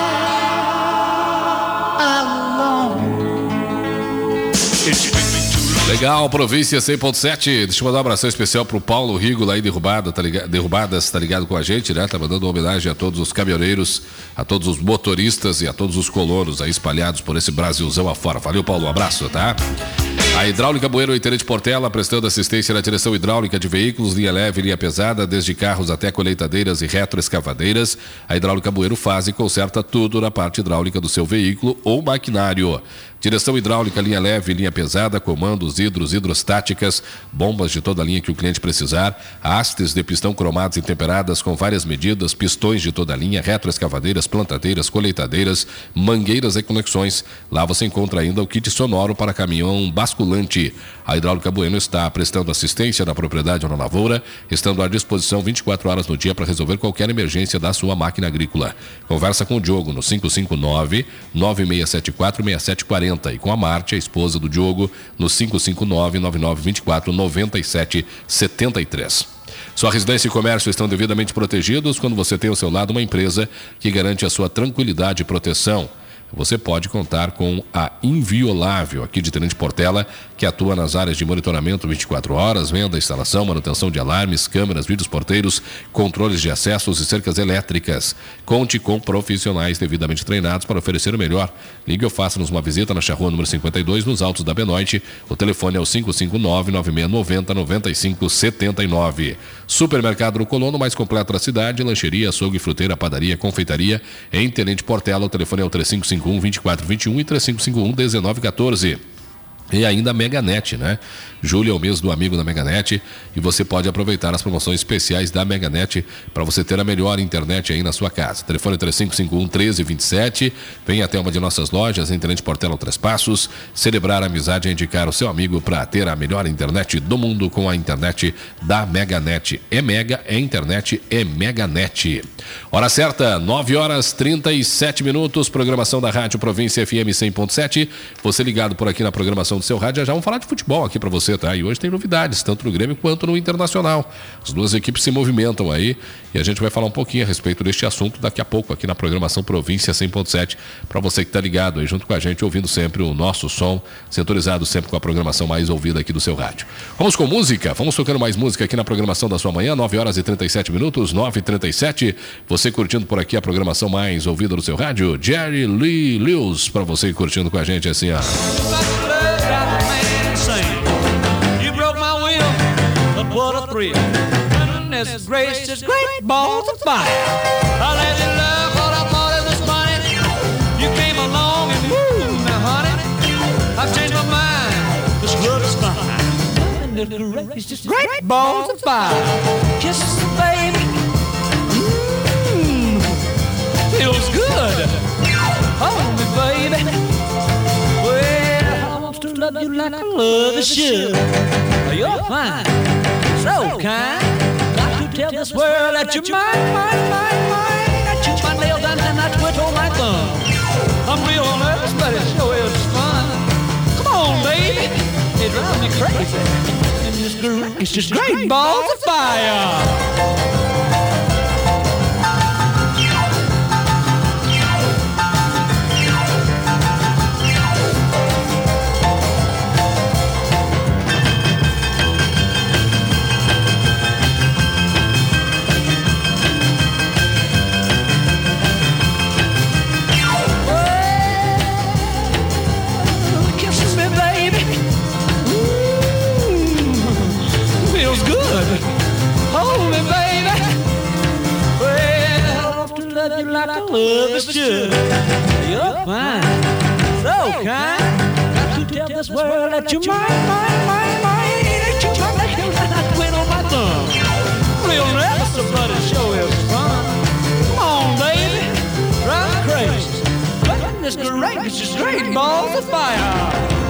Legal, província 100.7. Deixa eu mandar um abração especial pro Paulo Rigo lá em Derrubada, tá ligado? Derrubadas, tá ligado com a gente, né? Tá mandando homenagem a todos os caminhoneiros, a todos os motoristas e a todos os colonos aí espalhados por esse Brasilzão afora. Valeu, Paulo, um abraço, tá? A Hidráulica Bueno Tenente Portela, prestando assistência na direção hidráulica de veículos, linha leve e linha pesada, desde carros até colheitadeiras e retroescavadeiras. A Hidráulica Bueno faz e conserta tudo na parte hidráulica do seu veículo ou maquinário. Direção hidráulica, linha leve, linha pesada, comandos, hidros, hidrostáticas, bombas de toda a linha que o cliente precisar, hastes de pistão cromadas e temperadas com várias medidas, pistões de toda a linha, retroescavadeiras, plantadeiras, colheitadeiras, mangueiras e conexões. Lá você encontra ainda o kit sonoro para caminhão basculante. A Hidráulica Bueno está prestando assistência na propriedade ou na lavoura, estando à disposição 24 horas no dia para resolver qualquer emergência da sua máquina agrícola. Conversa com o Diogo no 559 9674 6740 e com a Marte, a esposa do Diogo, no 559 9924 9773. Sua residência e comércio estão devidamente protegidos quando você tem ao seu lado uma empresa que garante a sua tranquilidade e proteção você pode contar com a Inviolável, aqui de Tenente Portela, que atua nas áreas de monitoramento 24 horas, venda, instalação, manutenção de alarmes, câmeras, vídeos porteiros, controles de acessos e cercas elétricas. Conte com profissionais devidamente treinados para oferecer o melhor. Ligue ou faça-nos uma visita na Charrua número 52, nos Altos da Benoite. O telefone é o 559-9690-9579. Supermercado no Colono, mais completo da cidade, lancheria, açougue, fruteira, padaria, confeitaria. Em Tenente Portela, o telefone é o 3551 2421 e 3551 1914. E ainda a Meganet, né? Julho é o mês do amigo da Meganet e você pode aproveitar as promoções especiais da Meganet para você ter a melhor internet aí na sua casa. Telefone 3551 1327. Venha até uma de nossas lojas Tenente Portela Três Passos. Celebrar a amizade e indicar o seu amigo para ter a melhor internet do mundo com a internet da Meganet. É Mega, é internet, é Meganet. Hora certa, 9 horas 37 minutos. Programação da Rádio Província FM 100.7. Você ligado por aqui na programação do seu rádio. Já vamos falar de futebol aqui para você, tá? E hoje tem novidades, tanto no Grêmio quanto no Internacional. As duas equipes se movimentam aí e a gente vai falar um pouquinho a respeito deste assunto daqui a pouco aqui na programação Província 100.7 para você que está ligado aí junto com a gente, ouvindo sempre o nosso som, sintonizado sempre com a programação mais ouvida aqui do seu rádio. Vamos com música, vamos tocando mais música aqui na programação da sua manhã, 9 horas e 37 minutos, 9 e 37 Você curtindo por aqui a programação mais ouvida do seu rádio, Jerry Lee Lewis, para você curtindo com a gente assim, ó. Thrill. Goodness gracious, great balls of fire. I let you love what I thought it was funny. You came along and moved me, honey. I've changed my mind. This love is fine. Goodness gracious, great balls of fire. Kisses, baby. Mmm, feels good. Hold me, baby. Well, I want to love you like I love a should. You're fine so kind. Got to tell this world that you're mine, mine, mine, mine. I chew my nails and I twiddle my thumb. I'm real nervous, but it sure is fun. Come on, baby. It drives me crazy. And this girl, it's just great balls of fire. A lover's should. You're fine, so kind. Got to tell this world that you're mine, mine, mine, mine. That you're mine, that you're quit on my thumb. Real but it sure is fun. Come on, baby, drive crazy. Goodness gracious, great balls of fire.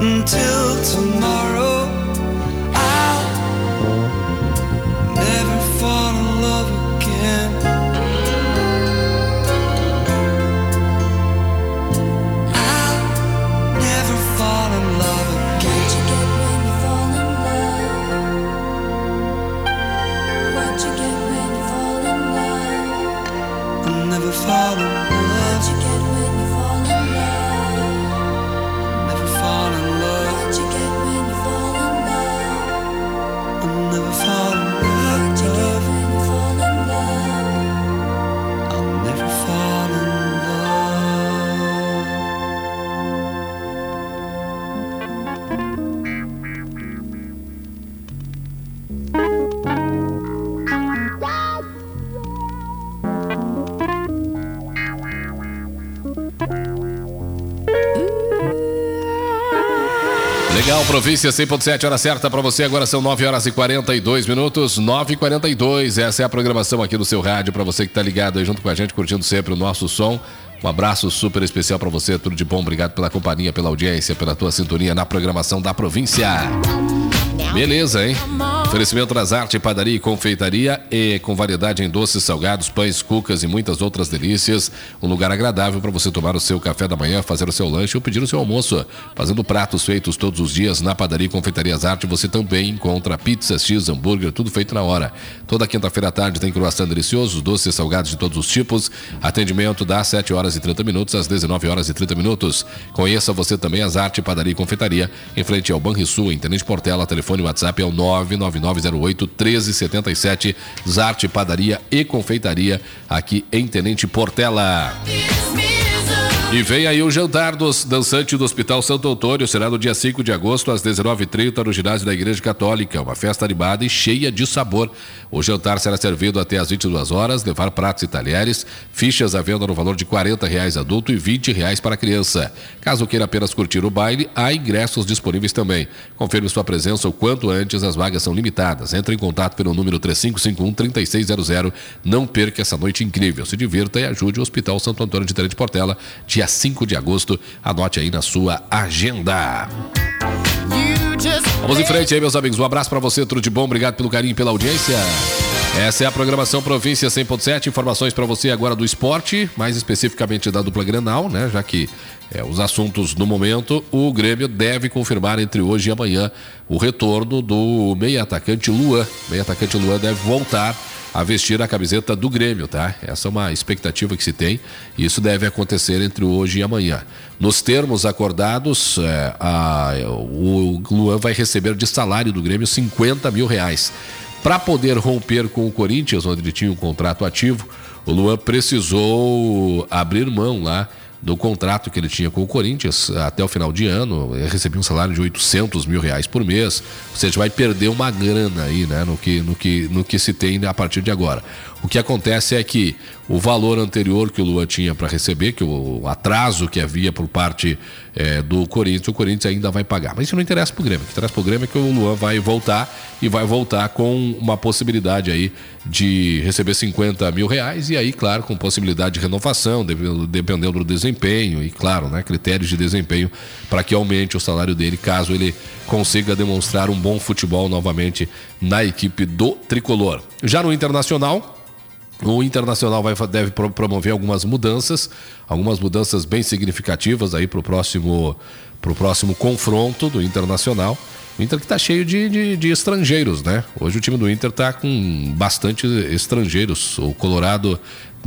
until tomorrow. Província 100.7, hora certa para você. Agora são 9 horas e 42 minutos. 9 e 42 Essa é a programação aqui do seu rádio para você que tá ligado aí junto com a gente, curtindo sempre o nosso som. Um abraço super especial para você, tudo de bom. Obrigado pela companhia, pela audiência, pela tua sintonia na programação da província. Beleza, hein? Oferecimento das Arte, Padaria e Confeitaria e com variedade em doces, salgados, pães, cucas e muitas outras delícias. Um lugar agradável para você tomar o seu café da manhã, fazer o seu lanche ou pedir o seu almoço. Fazendo pratos feitos todos os dias na Padaria e Confeitaria Arte, você também encontra pizza, x, hambúrguer, tudo feito na hora. Toda quinta-feira à tarde tem croissant delicioso, doces salgados de todos os tipos. Atendimento das 7 horas e 30 minutos às 19 horas e 30 minutos. Conheça você também as Arte, Padaria e Confeitaria em frente ao Banrisul, Tenente Portela, telefone WhatsApp é o 99908 1377. Zarte Padaria e Confeitaria aqui em Tenente Portela. E vem aí o jantar dos dançantes do Hospital Santo Antônio. Será no dia 5 de agosto, às 19h30, no ginásio da Igreja Católica. Uma festa animada e cheia de sabor. O jantar será servido até às 22 horas, levar pratos e talheres, fichas à venda no valor de 40 reais adulto e 20 reais para criança. Caso queira apenas curtir o baile, há ingressos disponíveis também. Confirme sua presença o quanto antes, as vagas são limitadas. Entre em contato pelo número 3551-3600. Não perca essa noite incrível. Se divirta e ajude o Hospital Santo Antônio de Terente Portela, dia 5 de agosto. Anote aí na sua agenda. Vamos em frente aí, meus amigos. Um abraço para você, tudo de bom. Obrigado pelo carinho e pela audiência. Essa é a programação Província 100.7. Informações para você agora do esporte, mais especificamente da dupla Grenal, né? Já que é, os assuntos no momento, o Grêmio deve confirmar entre hoje e amanhã o retorno do meia atacante Luan. Meia atacante Luan deve voltar a vestir a camiseta do Grêmio, tá? Essa é uma expectativa que se tem e isso deve acontecer entre hoje e amanhã. Nos termos acordados, é, a, o Luan vai receber de salário do Grêmio 50 mil reais. Para poder romper com o Corinthians, onde ele tinha um contrato ativo, o Luan precisou abrir mão lá do contrato que ele tinha com o Corinthians até o final de ano, ele recebia um salário de 800 mil reais por mês, ou seja, vai perder uma grana aí, né, no que, no que, no que se tem a partir de agora. O que acontece é que o valor anterior que o Lua tinha para receber, que o atraso que havia por parte é, do Corinthians, o Corinthians ainda vai pagar. Mas isso não interessa para o Grêmio. O que interessa para o Grêmio é que o Luan vai voltar e vai voltar com uma possibilidade aí de receber 50 mil reais e aí, claro, com possibilidade de renovação, dependendo do desempenho e, claro, né, critérios de desempenho para que aumente o salário dele, caso ele consiga demonstrar um bom futebol novamente na equipe do Tricolor. Já no Internacional, o Internacional vai, deve promover algumas mudanças, algumas mudanças bem significativas aí para o próximo, pro próximo confronto do Internacional. O Inter que está cheio de, de, de, estrangeiros, né? Hoje o time do Inter está com bastante estrangeiros. O Colorado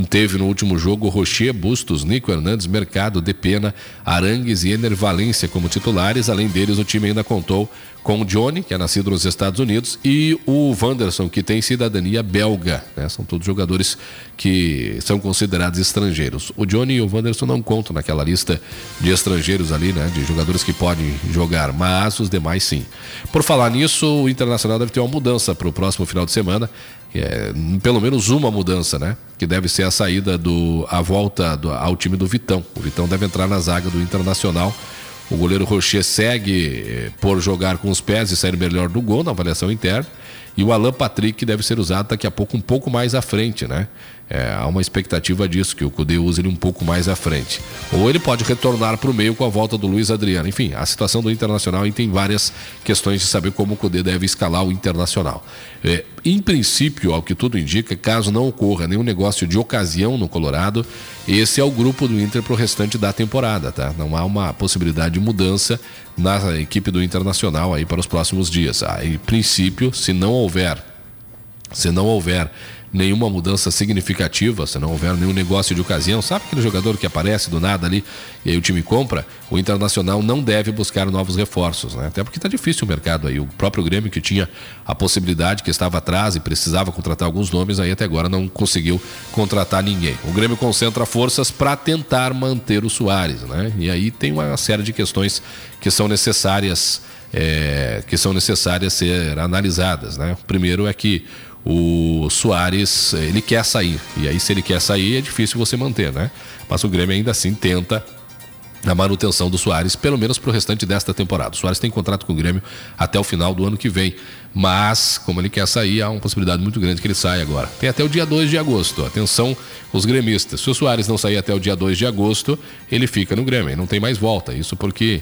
teve no último jogo Rocher, Bustos, Nico Hernandes, Mercado, Depena, Arangues e Ener Valência como titulares. Além deles, o time ainda contou com o Johnny, que é nascido nos Estados Unidos, e o Wanderson, que tem cidadania belga. Né? São todos jogadores que são considerados estrangeiros. O Johnny e o Wanderson não contam naquela lista de estrangeiros ali, né? De jogadores que podem jogar, mas os demais sim. Por falar nisso, o Internacional deve ter uma mudança para o próximo final de semana. É, pelo menos uma mudança, né? Que deve ser a saída do. a volta do, ao time do Vitão. O Vitão deve entrar na zaga do Internacional o goleiro Rocher segue eh, por jogar com os pés e sair melhor do gol na avaliação interna. E o Alan Patrick deve ser usado daqui a pouco um pouco mais à frente, né? É, há uma expectativa disso, que o Cudê use ele um pouco mais à frente. Ou ele pode retornar para o meio com a volta do Luiz Adriano. Enfim, a situação do Internacional e tem várias questões de saber como o Cudê deve escalar o Internacional. É, em princípio, ao que tudo indica, caso não ocorra nenhum negócio de ocasião no Colorado, esse é o grupo do Inter para o restante da temporada, tá? Não há uma possibilidade de mudança na equipe do Internacional aí para os próximos dias. Ah, em princípio, se não houver, se não houver nenhuma mudança significativa, se não houver nenhum negócio de ocasião, sabe aquele jogador que aparece do nada ali e aí o time compra, o Internacional não deve buscar novos reforços, né? Até porque está difícil o mercado aí. O próprio Grêmio que tinha a possibilidade, que estava atrás e precisava contratar alguns nomes, aí até agora não conseguiu contratar ninguém. O Grêmio concentra forças para tentar manter o Soares, né? E aí tem uma série de questões que são necessárias é, que são necessárias ser analisadas, né? Primeiro é que o Soares, ele quer sair. E aí, se ele quer sair, é difícil você manter, né? Mas o Grêmio ainda assim tenta na manutenção do Soares, pelo menos para o restante desta temporada. O Soares tem contrato com o Grêmio até o final do ano que vem, mas como ele quer sair, há uma possibilidade muito grande que ele saia agora. Tem até o dia 2 de agosto. Atenção, os gremistas. Se o Soares não sair até o dia 2 de agosto, ele fica no Grêmio, não tem mais volta. Isso porque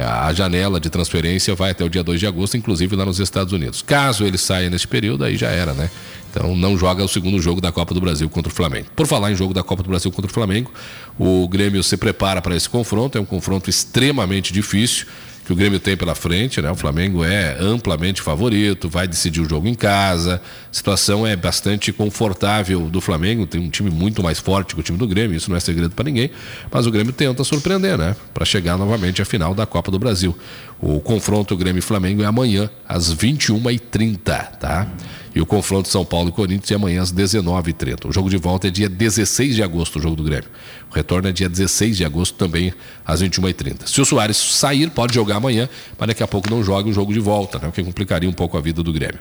a janela de transferência vai até o dia 2 de agosto, inclusive lá nos Estados Unidos. Caso ele saia nesse período, aí já era, né? Então não joga o segundo jogo da Copa do Brasil contra o Flamengo. Por falar em jogo da Copa do Brasil contra o Flamengo, o Grêmio se prepara para esse confronto. É um confronto extremamente difícil que o Grêmio tem pela frente, né? O Flamengo é amplamente favorito, vai decidir o jogo em casa. A situação é bastante confortável do Flamengo, tem um time muito mais forte que o time do Grêmio, isso não é segredo para ninguém, mas o Grêmio tenta surpreender, né? Para chegar novamente à final da Copa do Brasil. O confronto Grêmio e Flamengo é amanhã às 21h30, tá? E o confronto São Paulo e Corinthians é amanhã às 19h30. O jogo de volta é dia 16 de agosto, o jogo do Grêmio. O retorno é dia 16 de agosto também às 21h30. Se o Soares sair, pode jogar amanhã, mas daqui a pouco não joga o jogo de volta, né? o que complicaria um pouco a vida do Grêmio.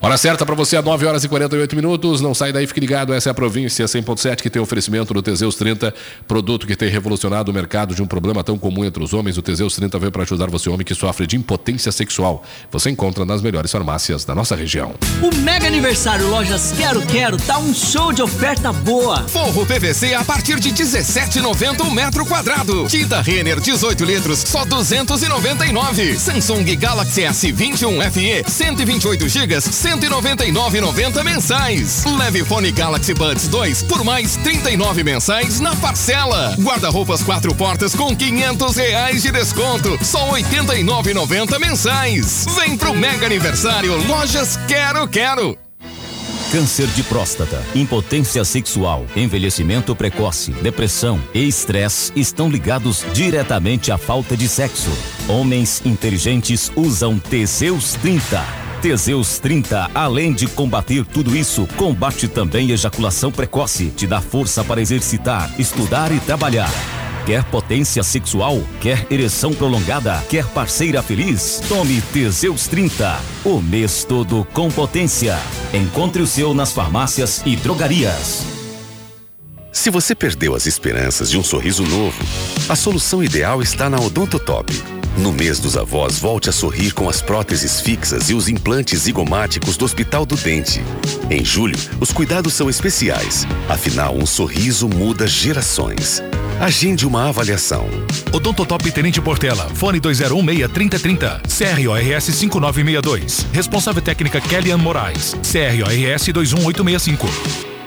Hora certa para você, às 9 horas e 48 minutos. Não sai daí, fique ligado. Essa é a província 100.7 que tem oferecimento do Teseus 30, produto que tem revolucionado o mercado de um problema tão comum entre os homens. O Teseus 30 veio para ajudar você, homem que sofre de impotência sexual. Você encontra nas melhores farmácias da nossa região. O mega aniversário Lojas Quero Quero tá um show de oferta boa. Forro PVC a partir de 17,90 o metro quadrado. Tinta Renner 18 litros, só 299. Samsung Galaxy S21 FE 128 GB, 199,90 mensais. Leve Fone Galaxy Buds 2 por mais 39 mensais na parcela. Guarda-roupas quatro portas com 500 reais de desconto, só 89,90 mensais. Vem pro mega aniversário Lojas Quero Quero. Câncer de próstata, impotência sexual, envelhecimento precoce, depressão e estresse estão ligados diretamente à falta de sexo. Homens inteligentes usam Teseus 30. Teseus 30, além de combater tudo isso, combate também ejaculação precoce, te dá força para exercitar, estudar e trabalhar. Quer potência sexual? Quer ereção prolongada? Quer parceira feliz? Tome Teseus 30. O mês todo com potência. Encontre o seu nas farmácias e drogarias. Se você perdeu as esperanças de um sorriso novo, a solução ideal está na Odontotop. No mês dos avós, volte a sorrir com as próteses fixas e os implantes zigomáticos do Hospital do Dente. Em julho, os cuidados são especiais. Afinal, um sorriso muda gerações. Agende uma avaliação. Odontotop Tenente Portela, fone 2016-3030, CRORS 5962. Responsável técnica Kellyanne Moraes, CRORS 21865.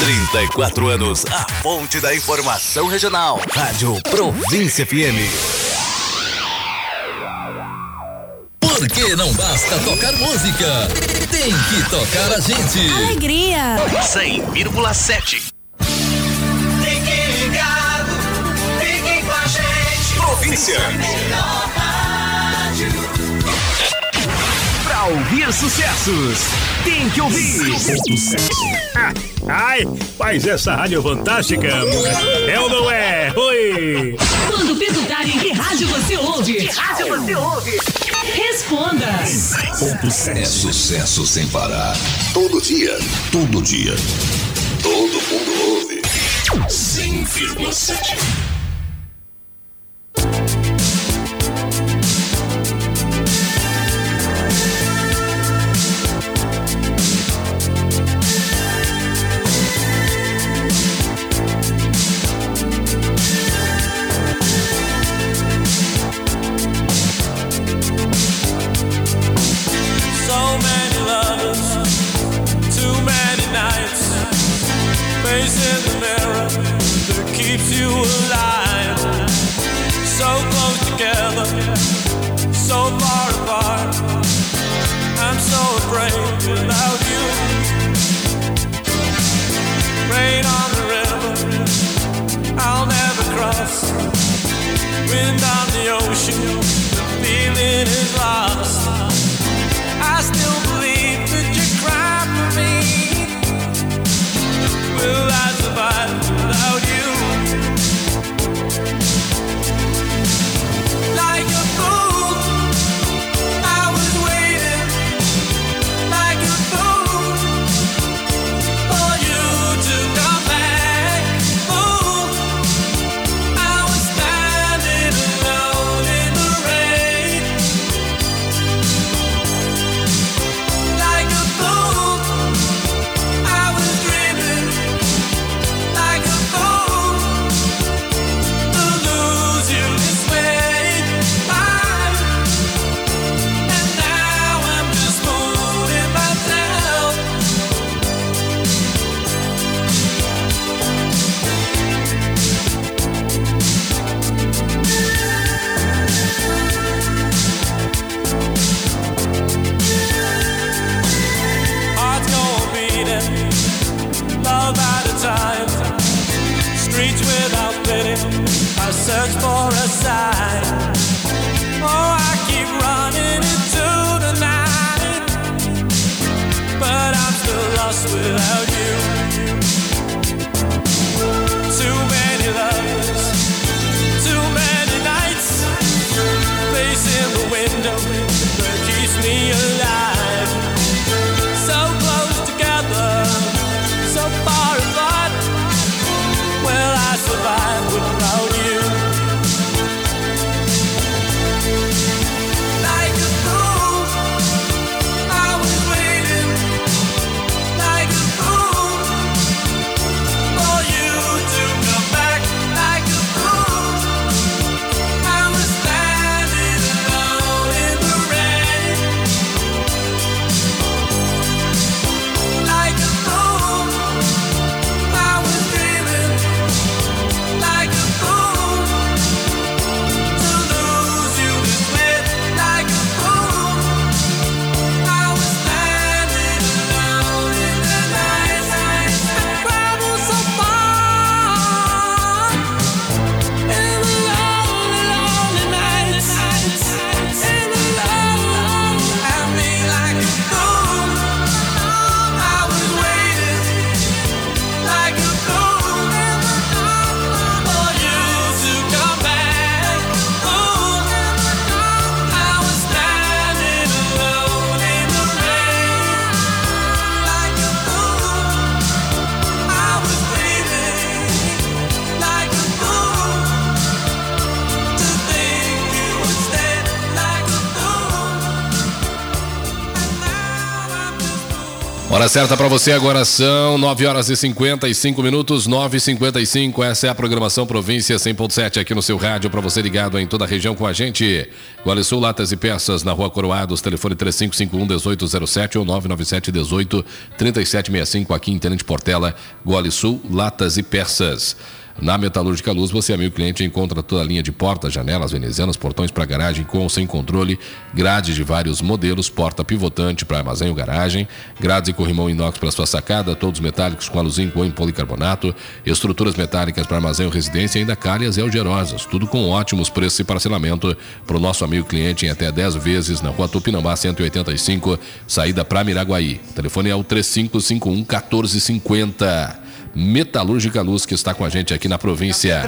34 anos, a fonte da informação regional. Rádio Província FM. Porque não basta tocar música, tem que tocar a gente. Alegria. 100,7. Fiquem ligados, fiquem com a gente. Província. Melhor Pra ouvir sucessos, tem que ouvir. Ai, mas essa rádio é fantástica. É ou não é? Oi! Quando perguntarem que rádio você ouve, que rádio você ouve, responda. É sucesso sem parar. Todo dia. Todo dia. Todo mundo ouve. 100,7. Hora certa para você agora são 9 horas e 55 minutos, 9 e 55 Essa é a programação Província 100.7 aqui no seu rádio para você ligado em toda a região com a gente. Guale Sul, Latas e Peças na Rua Coroados, telefone 3551-1807 ou 997-18-3765 aqui em Tenente Portela, Guale Sul, Latas e Peças. Na Metalúrgica Luz, você, amigo cliente, encontra toda a linha de portas, janelas venezianas, portões para garagem com ou sem controle, grades de vários modelos, porta pivotante para armazém ou garagem, grades e corrimão inox para sua sacada, todos metálicos com aluzinco ou em policarbonato, estruturas metálicas para armazém ou residência, ainda calhas e algerosas, tudo com ótimos preços e parcelamento para o nosso amigo cliente em até 10 vezes na rua Tupinambá 185, saída para Miraguaí. O telefone é o 3551 1450. Metalúrgica Luz, que está com a gente aqui na província.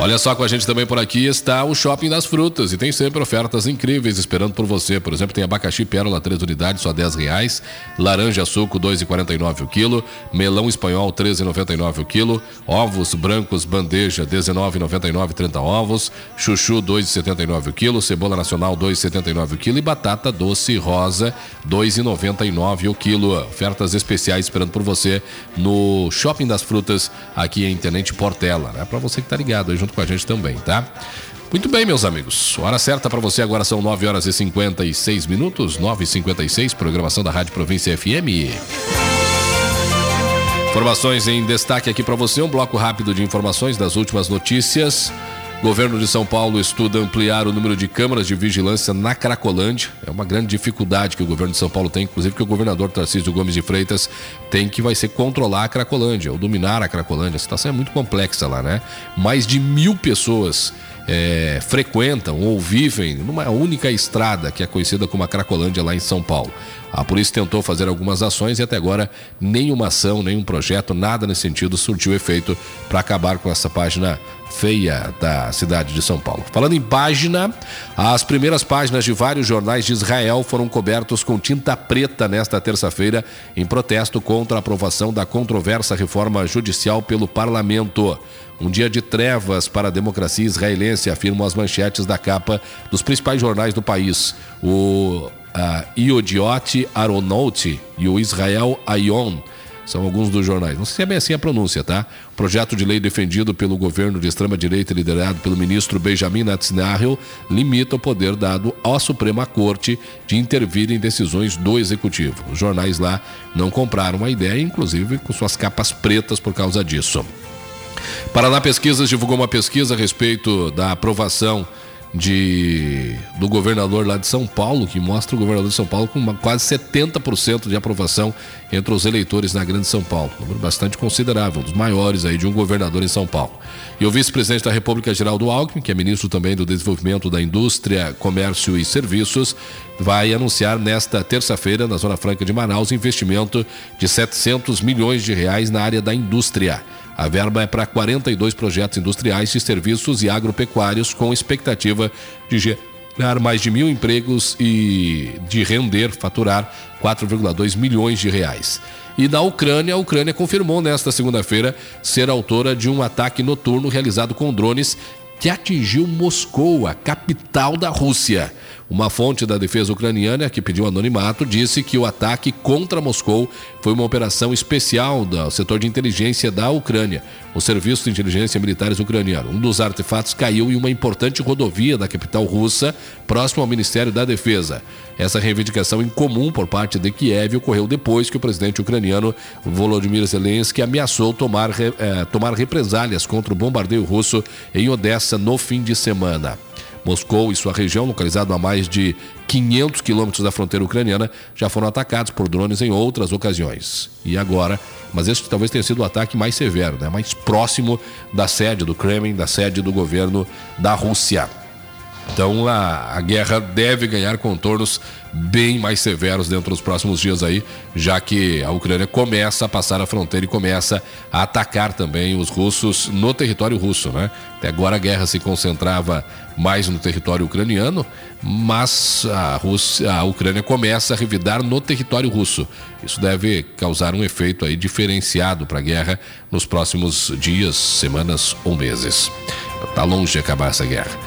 Olha só, com a gente também por aqui está o Shopping das Frutas e tem sempre ofertas incríveis esperando por você. Por exemplo, tem abacaxi pérola 3 unidades, só 10 reais. Laranja suco 2,49 o quilo. Melão espanhol 13,99 o quilo. Ovos brancos bandeja 19,99 30 ovos. Chuchu 2,79 o quilo. Cebola nacional 2,79 o quilo. E batata doce rosa 2,99 o quilo. Ofertas especiais esperando por você no Shopping das Frutas aqui em Tenente Portela, né? Para você que tá ligado aí junto com a gente também, tá? Muito bem, meus amigos. Hora certa para você agora são 9 horas e 56 minutos, 9 e 56 programação da Rádio Província FM. Informações em destaque aqui para você, um bloco rápido de informações das últimas notícias. Governo de São Paulo estuda ampliar o número de câmaras de vigilância na Cracolândia. É uma grande dificuldade que o governo de São Paulo tem, inclusive que o governador Tarcísio Gomes de Freitas tem que vai ser controlar a Cracolândia, ou dominar a Cracolândia. A situação é muito complexa lá, né? Mais de mil pessoas é, frequentam ou vivem numa única estrada que é conhecida como a Cracolândia lá em São Paulo. A polícia tentou fazer algumas ações e até agora nenhuma ação, nenhum projeto, nada nesse sentido surtiu efeito para acabar com essa página feia da cidade de São Paulo. Falando em página, as primeiras páginas de vários jornais de Israel foram cobertos com tinta preta nesta terça-feira em protesto contra a aprovação da controversa reforma judicial pelo parlamento. Um dia de trevas para a democracia israelense, afirmam as manchetes da capa dos principais jornais do país. O uh, Iodiot Aronout e o Israel Ayon são alguns dos jornais. Não sei se é bem assim a pronúncia, tá? Projeto de lei defendido pelo governo de extrema-direita liderado pelo ministro Benjamin Netanyahu limita o poder dado à Suprema Corte de intervir em decisões do Executivo. Os jornais lá não compraram a ideia, inclusive com suas capas pretas por causa disso. Paraná Pesquisas divulgou uma pesquisa a respeito da aprovação de do governador lá de São Paulo, que mostra o governador de São Paulo com uma, quase 70% de aprovação entre os eleitores na Grande São Paulo. Um número bastante considerável, um dos maiores aí de um governador em São Paulo. E o vice-presidente da República, Geraldo Alckmin, que é ministro também do Desenvolvimento da Indústria, Comércio e Serviços, vai anunciar nesta terça-feira, na Zona Franca de Manaus, investimento de 700 milhões de reais na área da indústria. A verba é para 42 projetos industriais de serviços e agropecuários, com expectativa de gerar mais de mil empregos e de render, faturar 4,2 milhões de reais. E da Ucrânia, a Ucrânia confirmou nesta segunda-feira ser autora de um ataque noturno realizado com drones que atingiu Moscou, a capital da Rússia. Uma fonte da defesa ucraniana, que pediu anonimato, disse que o ataque contra Moscou foi uma operação especial do setor de inteligência da Ucrânia, o Serviço de Inteligência Militares Ucraniano. Um dos artefatos caiu em uma importante rodovia da capital russa, próximo ao Ministério da Defesa. Essa reivindicação incomum por parte de Kiev ocorreu depois que o presidente ucraniano Volodymyr Zelensky ameaçou tomar, eh, tomar represálias contra o bombardeio russo em Odessa no fim de semana. Moscou e sua região, localizado a mais de 500 quilômetros da fronteira ucraniana, já foram atacados por drones em outras ocasiões. E agora, mas esse talvez tenha sido o ataque mais severo, né? mais próximo da sede do Kremlin, da sede do governo da Rússia. Então a, a, guerra deve ganhar contornos bem mais severos dentro dos próximos dias aí, já que a Ucrânia começa a passar a fronteira e começa a atacar também os russos no território russo, né? Até agora a guerra se concentrava mais no território ucraniano, mas a, Rússia, a Ucrânia começa a revidar no território russo. Isso deve causar um efeito aí diferenciado para a guerra nos próximos dias, semanas ou meses. Está longe de acabar essa guerra.